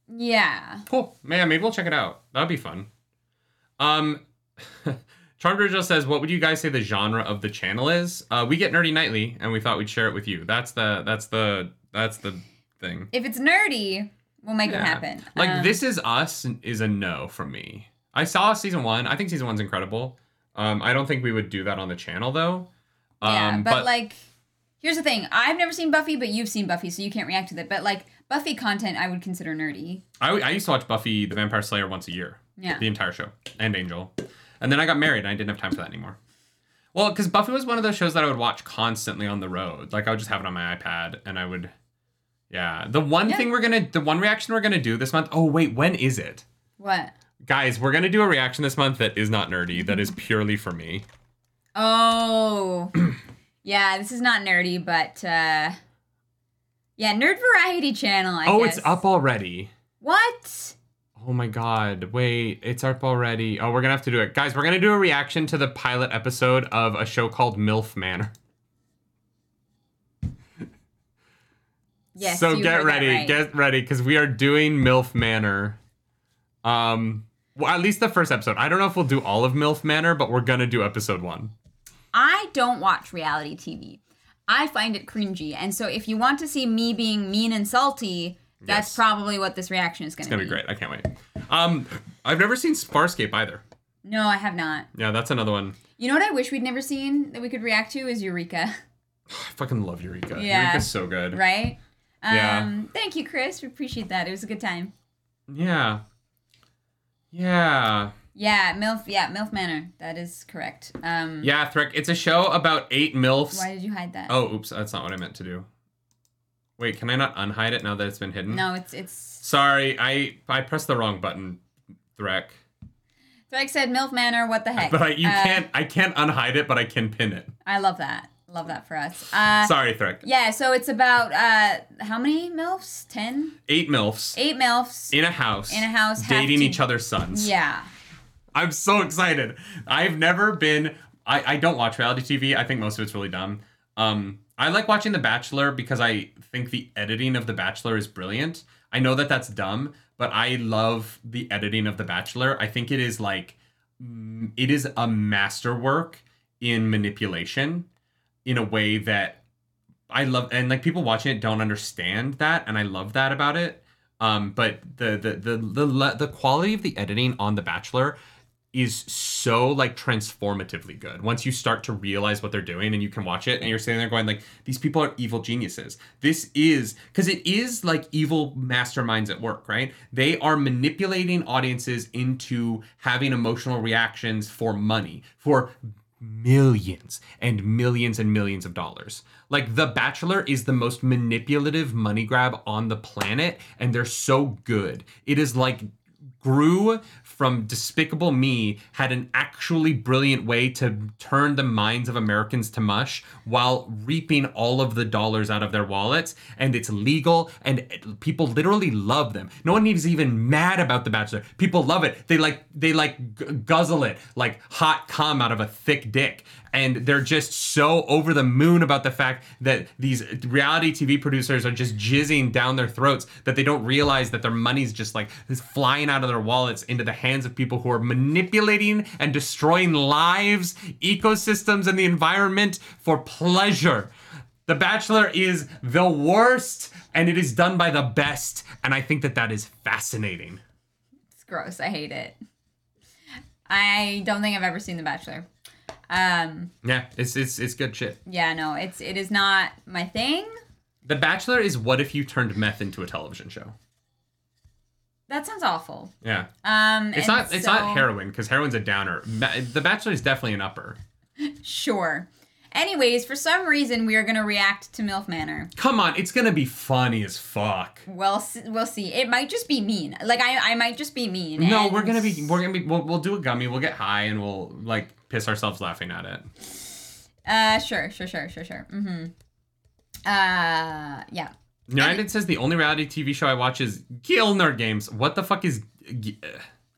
Yeah. Cool. Man, maybe we'll check it out. That'd be fun. Um Charmed just says, "What would you guys say the genre of the channel is?" Uh, we get nerdy nightly, and we thought we'd share it with you. That's the that's the that's the thing. If it's nerdy, we'll make Yeah. it happen. Like Um, this is us is a no from me. I saw season one. I think season one's incredible. Um, I don't think we would do that on the channel though. Um, Yeah, but, like here's the thing. I've never seen Buffy, but you've seen Buffy, so you can't react to that. But like Buffy content I would consider nerdy. I, I used to watch Buffy the Vampire Slayer once a year. Yeah. The entire show. And Angel. And then I got married and I didn't have time for that anymore. Well, because Buffy was one of those shows that I would watch constantly on the road. Like I would just have it on my iPad and I would Yeah. The one Yeah. thing we're gonna the one reaction we're gonna do this month. Oh wait, when is it? What? Guys, we're gonna do a reaction this month that is not nerdy, that is purely for me. Oh. yeah, this is not nerdy, but uh yeah, nerd variety channel, I oh, guess. it's up already. What? Oh my god, wait, it's up already. Oh, we're gonna have to do it. Guys, we're gonna do a reaction to the pilot episode of a show called MILF Manor. Yes. so get ready, right. get ready, because we are doing MILF Manor. Um, well, at least the first episode. I don't know if we'll do all of MILF Manor, but we're gonna do episode one. I don't watch reality TV. I find it cringy. And so if you want to see me being mean and salty, that's Yes. probably what this reaction is going to be. It's gonna be great. I can't wait. Um, I've never seen Farscape either. No, I have not. Yeah, that's another one. You know what I wish we'd never seen that we could react to is Eureka, I fucking love Eureka. Yeah. Eureka's so good. right? Um, Yeah. Thank you, Chris. We appreciate that. It was a good time. Yeah. Yeah. Yeah, MILF. Yeah, MILF Manor. That is correct. Um, Yeah, Thrick. It's a show about eight MILFs. Why did you hide that? Oh, oops. That's not what I meant to do. Wait, can I not unhide it now that it's been hidden? No, it's it's. Sorry, I I pressed the wrong button, Threk. Like said, MILF Manor. What the heck? But I, you Uh, can't I can't unhide it, but I can pin it. I love that. Love that for us. Uh, Sorry, Threk. yeah. So it's about uh, how many MILFs? Ten. Eight MILFs Eight MILFs. in a house. In a house, Dating to- each other's sons. Yeah. I'm so excited. I've never been. I, I don't watch reality TV. I think most of it's really dumb. Um, I like watching The Bachelor because I think the editing of The Bachelor is brilliant. I know that that's dumb, but I love the editing of The Bachelor. I think it is like it is a masterwork in manipulation in a way that I love and like people watching it don't understand that and I love that about it. Um but the the the the the quality of the editing on The Bachelor is so like transformatively good once you start to realize what they're doing and you can watch it and you're sitting there going like these people are evil geniuses this is because it is like evil masterminds at work right they are manipulating audiences into having emotional reactions for money for millions and millions and millions of dollars. Like The Bachelor is the most manipulative money grab on the planet, and they're so good. It is like Gru from Despicable Me had an actually brilliant way to turn the minds of Americans to mush while reaping all of the dollars out of their wallets. And it's legal, and people literally love them. No one is even mad about The Bachelor. People love it. They like they like guzzle it like hot cum out of a thick dick and they're just so over the moon about the fact that these reality TV producers are just jizzing down their throats that they don't realize that their money's just like flying out of their wallets into the hands of people who are manipulating and destroying lives, ecosystems, and the environment for pleasure. The Bachelor is the worst, and it is done by the best, and I think that that is fascinating. It's gross. I hate it. I don't think I've ever seen The Bachelor. Um, Yeah, it's it's it's good shit. yeah, no, it's it is not my thing. The Bachelor is what if you turned meth into a television show? That sounds awful. Yeah. Um, It's not. It's so- not heroin because heroin's a downer. The Bachelor is definitely an upper. Sure. Anyways, for some reason, we are gonna react to MILF Manor. Come on, it's gonna be funny as fuck. We'll we'll see. It might just be mean. Like I I might just be mean. No, we're gonna be. We're gonna be. We'll, we'll do a gummy. We'll get high and we'll like piss ourselves laughing at it. Uh, sure, sure, sure, sure, sure. Mm-hmm. Uh, yeah. United says the only reality TV show I watch is Gilner Games. What the fuck is?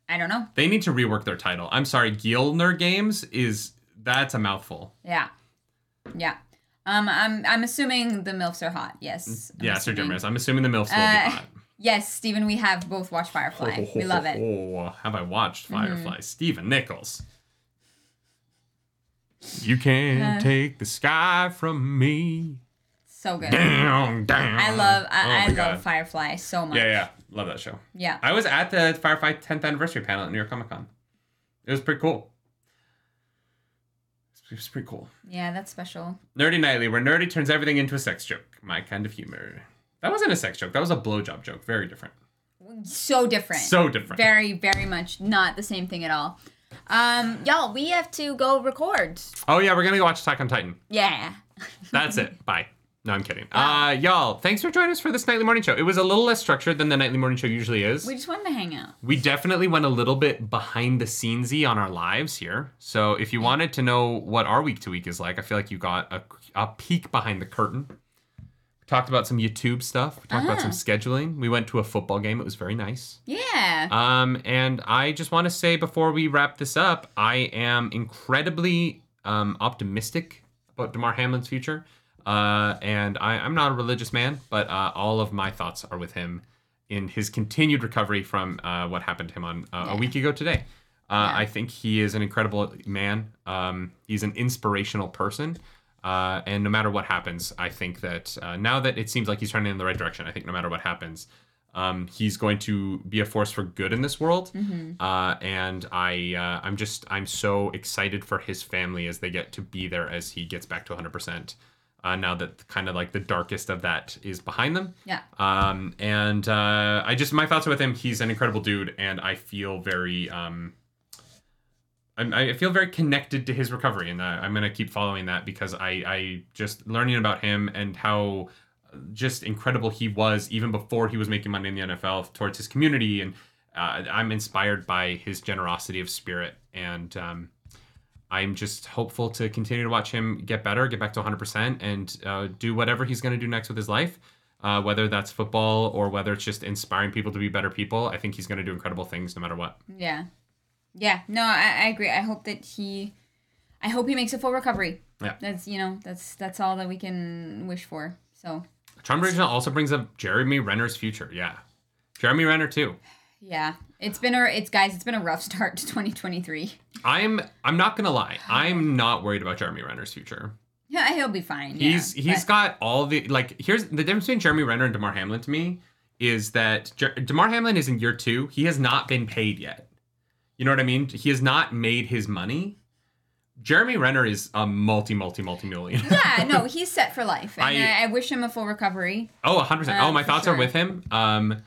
I don't know. They need to rework their title. I'm sorry, Gilner Games is that's a mouthful. Yeah. Yeah. Um, I'm I'm assuming the milfs are hot. Yes. I'm yeah, Sir assuming. Jimmers. I'm assuming the MILFs will Uh, be hot. Yes, Stephen. We have both watched Firefly. we love it. Mm-hmm. Oh, have I watched Firefly? Stephen Nichols. You can't Uh. take the sky from me. So good. Down, down. I love Oh I, my I love Firefly so much. Yeah, yeah, love that show. Yeah. I was at the Firefly 10th anniversary panel at New York Comic Con. It was pretty cool. It was pretty cool. Yeah, that's special. Nerdy Nightly, where nerdy turns everything into a sex joke. My kind of humor. That wasn't a sex joke. That was a blowjob joke. Very different. So different. So different. Very, very much not the same thing at all. Um, y'all, we have to go record. Oh yeah, we're gonna go watch Attack on Titan. Yeah. That's it. Bye. No, I'm kidding. Uh, y'all, thanks for joining us for this nightly morning show. It was a little less structured than the nightly morning show usually is. We just wanted to hang out. We definitely went a little bit behind the scenesy on our lives here. So if you wanted to know what our week to week is like, I feel like you got a, a peek behind the curtain. Talked about some YouTube stuff. We talked about some Ah. scheduling. We went to a football game. It was very nice. Yeah. Um, and I just want to say before we wrap this up, I am incredibly um, optimistic about Damar Hamlin's future. Uh, and I, I'm not a religious man, but uh, all of my thoughts are with him in his continued recovery from uh, what happened to him on uh, Yeah. a week ago today. Uh, Yeah. I think he is an incredible man. Um, he's an inspirational person. Uh, and no matter what happens, I think that uh, now that it seems like he's turning in the right direction, I think no matter what happens, um, he's going to be a force for good in this world. Uh, and I, uh, I'm just, I'm so excited for his family as they get to be there as he gets back to 100%. Uh, now that kind of like the darkest of that is behind them. yeah. Um, and uh, I just my thoughts with him. He's an incredible dude, and I feel very um, I'm, I feel very connected to his recovery, and uh, I'm gonna keep following that because I I just learning about him and how just incredible he was even before he was making money in the NFL towards his community, and uh, I'm inspired by his generosity of spirit and. Um, I'm just hopeful to continue to watch him get better, get back to 100%, and uh, do whatever he's going to do next with his life. Uh, whether that's football or whether it's just inspiring people to be better people, I think he's going to do incredible things no matter what. Yeah. Yeah. No, I, I agree. I hope that he I hope he makes a full recovery. Yeah. That's you know, that's that's all that we can wish for. So Bridge also brings up Jeremy Renner's future. Yeah. Jeremy Renner too. Yeah, it's been a it's guys, it's been a rough start to 2023. I'm I'm not gonna lie. I'm not worried about Jeremy Renner's future. Yeah, he'll be fine. He's yeah, he's but- got all the like. Here's the difference between Jeremy Renner and Damar Hamlin to me is that Jer- Damar Hamlin is in year two. He has not been paid yet. You know what I mean? He has not made his money. Jeremy Renner is a multi multi multi million. yeah, no, he's set for life, and I- I, I wish him a full recovery. oh, 100 percent. Uh, Oh, my thoughts sure. are with him. Um,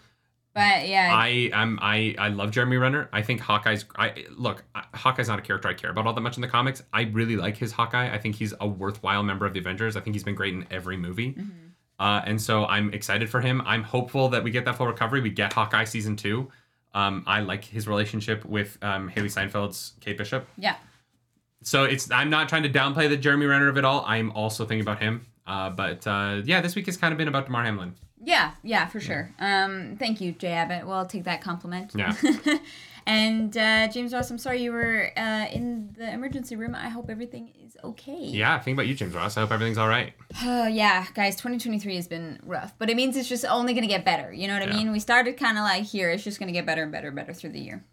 But yeah, I am I I love Jeremy Renner. I think Hawkeye's. I look. Hawkeye's not a character I care about all that much in the comics. I really like his Hawkeye. I think he's a worthwhile member of the Avengers. I think he's been great in every movie. Uh, and so I'm excited for him. I'm hopeful that we get that full recovery. We get Hawkeye season two. Um, I like his relationship with um, Hailee Steinfeld's Kate Bishop. yeah, So it's I'm not trying to downplay the Jeremy Renner of it all. I'm also thinking about him. Uh, but uh, yeah, this week has kind of been about Damar Hamlin. yeah, yeah, for sure. Um, thank you, Jay Abbott. Well, I'll take that compliment. Yeah. and uh, James Ross, I'm sorry you were uh, in the emergency room. I hope everything is okay. Yeah, think about you, James Ross. I hope everything's all right. Oh yeah, guys, 2023 has been rough, but it means it's just only gonna get better. You know what I mean? We started kind of like here. It's just gonna get better and better and better through the year.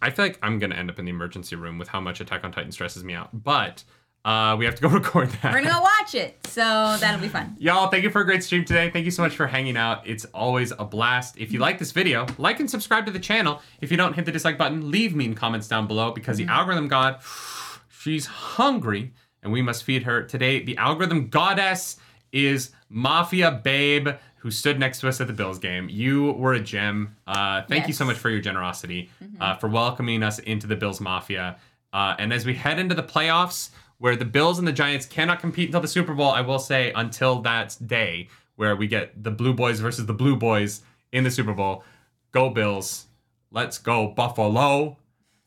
I feel like I'm gonna end up in the emergency room with how much Attack on Titan stresses me out. But uh, we have to go record that. We're gonna go watch it, so that'll be fun. Y'all, thank you for a great stream today. Thank you so much for hanging out. It's always a blast. If you like this video, like and subscribe to the channel. If you don't, hit the dislike button. Leave mean comments down below because the algorithm god, she's hungry and we must feed her. Today, the algorithm goddess is Mafia Babe, who stood next to us at the Bills game. You were a gem. Uh, thank you so much for your generosity, uh, for welcoming us into the Bills Mafia. Uh, and as we head into the playoffs, where the Bills and the Giants cannot compete until the Super Bowl, I will say until that day where we get the Blue Boys versus the Blue Boys in the Super Bowl. Go Bills. Let's go Buffalo.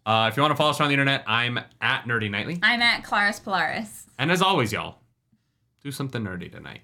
Uh, if you want to follow us on the internet, I'm at Nerdy Nightly. I'm at Claris Polaris. And as always, y'all, do something nerdy tonight.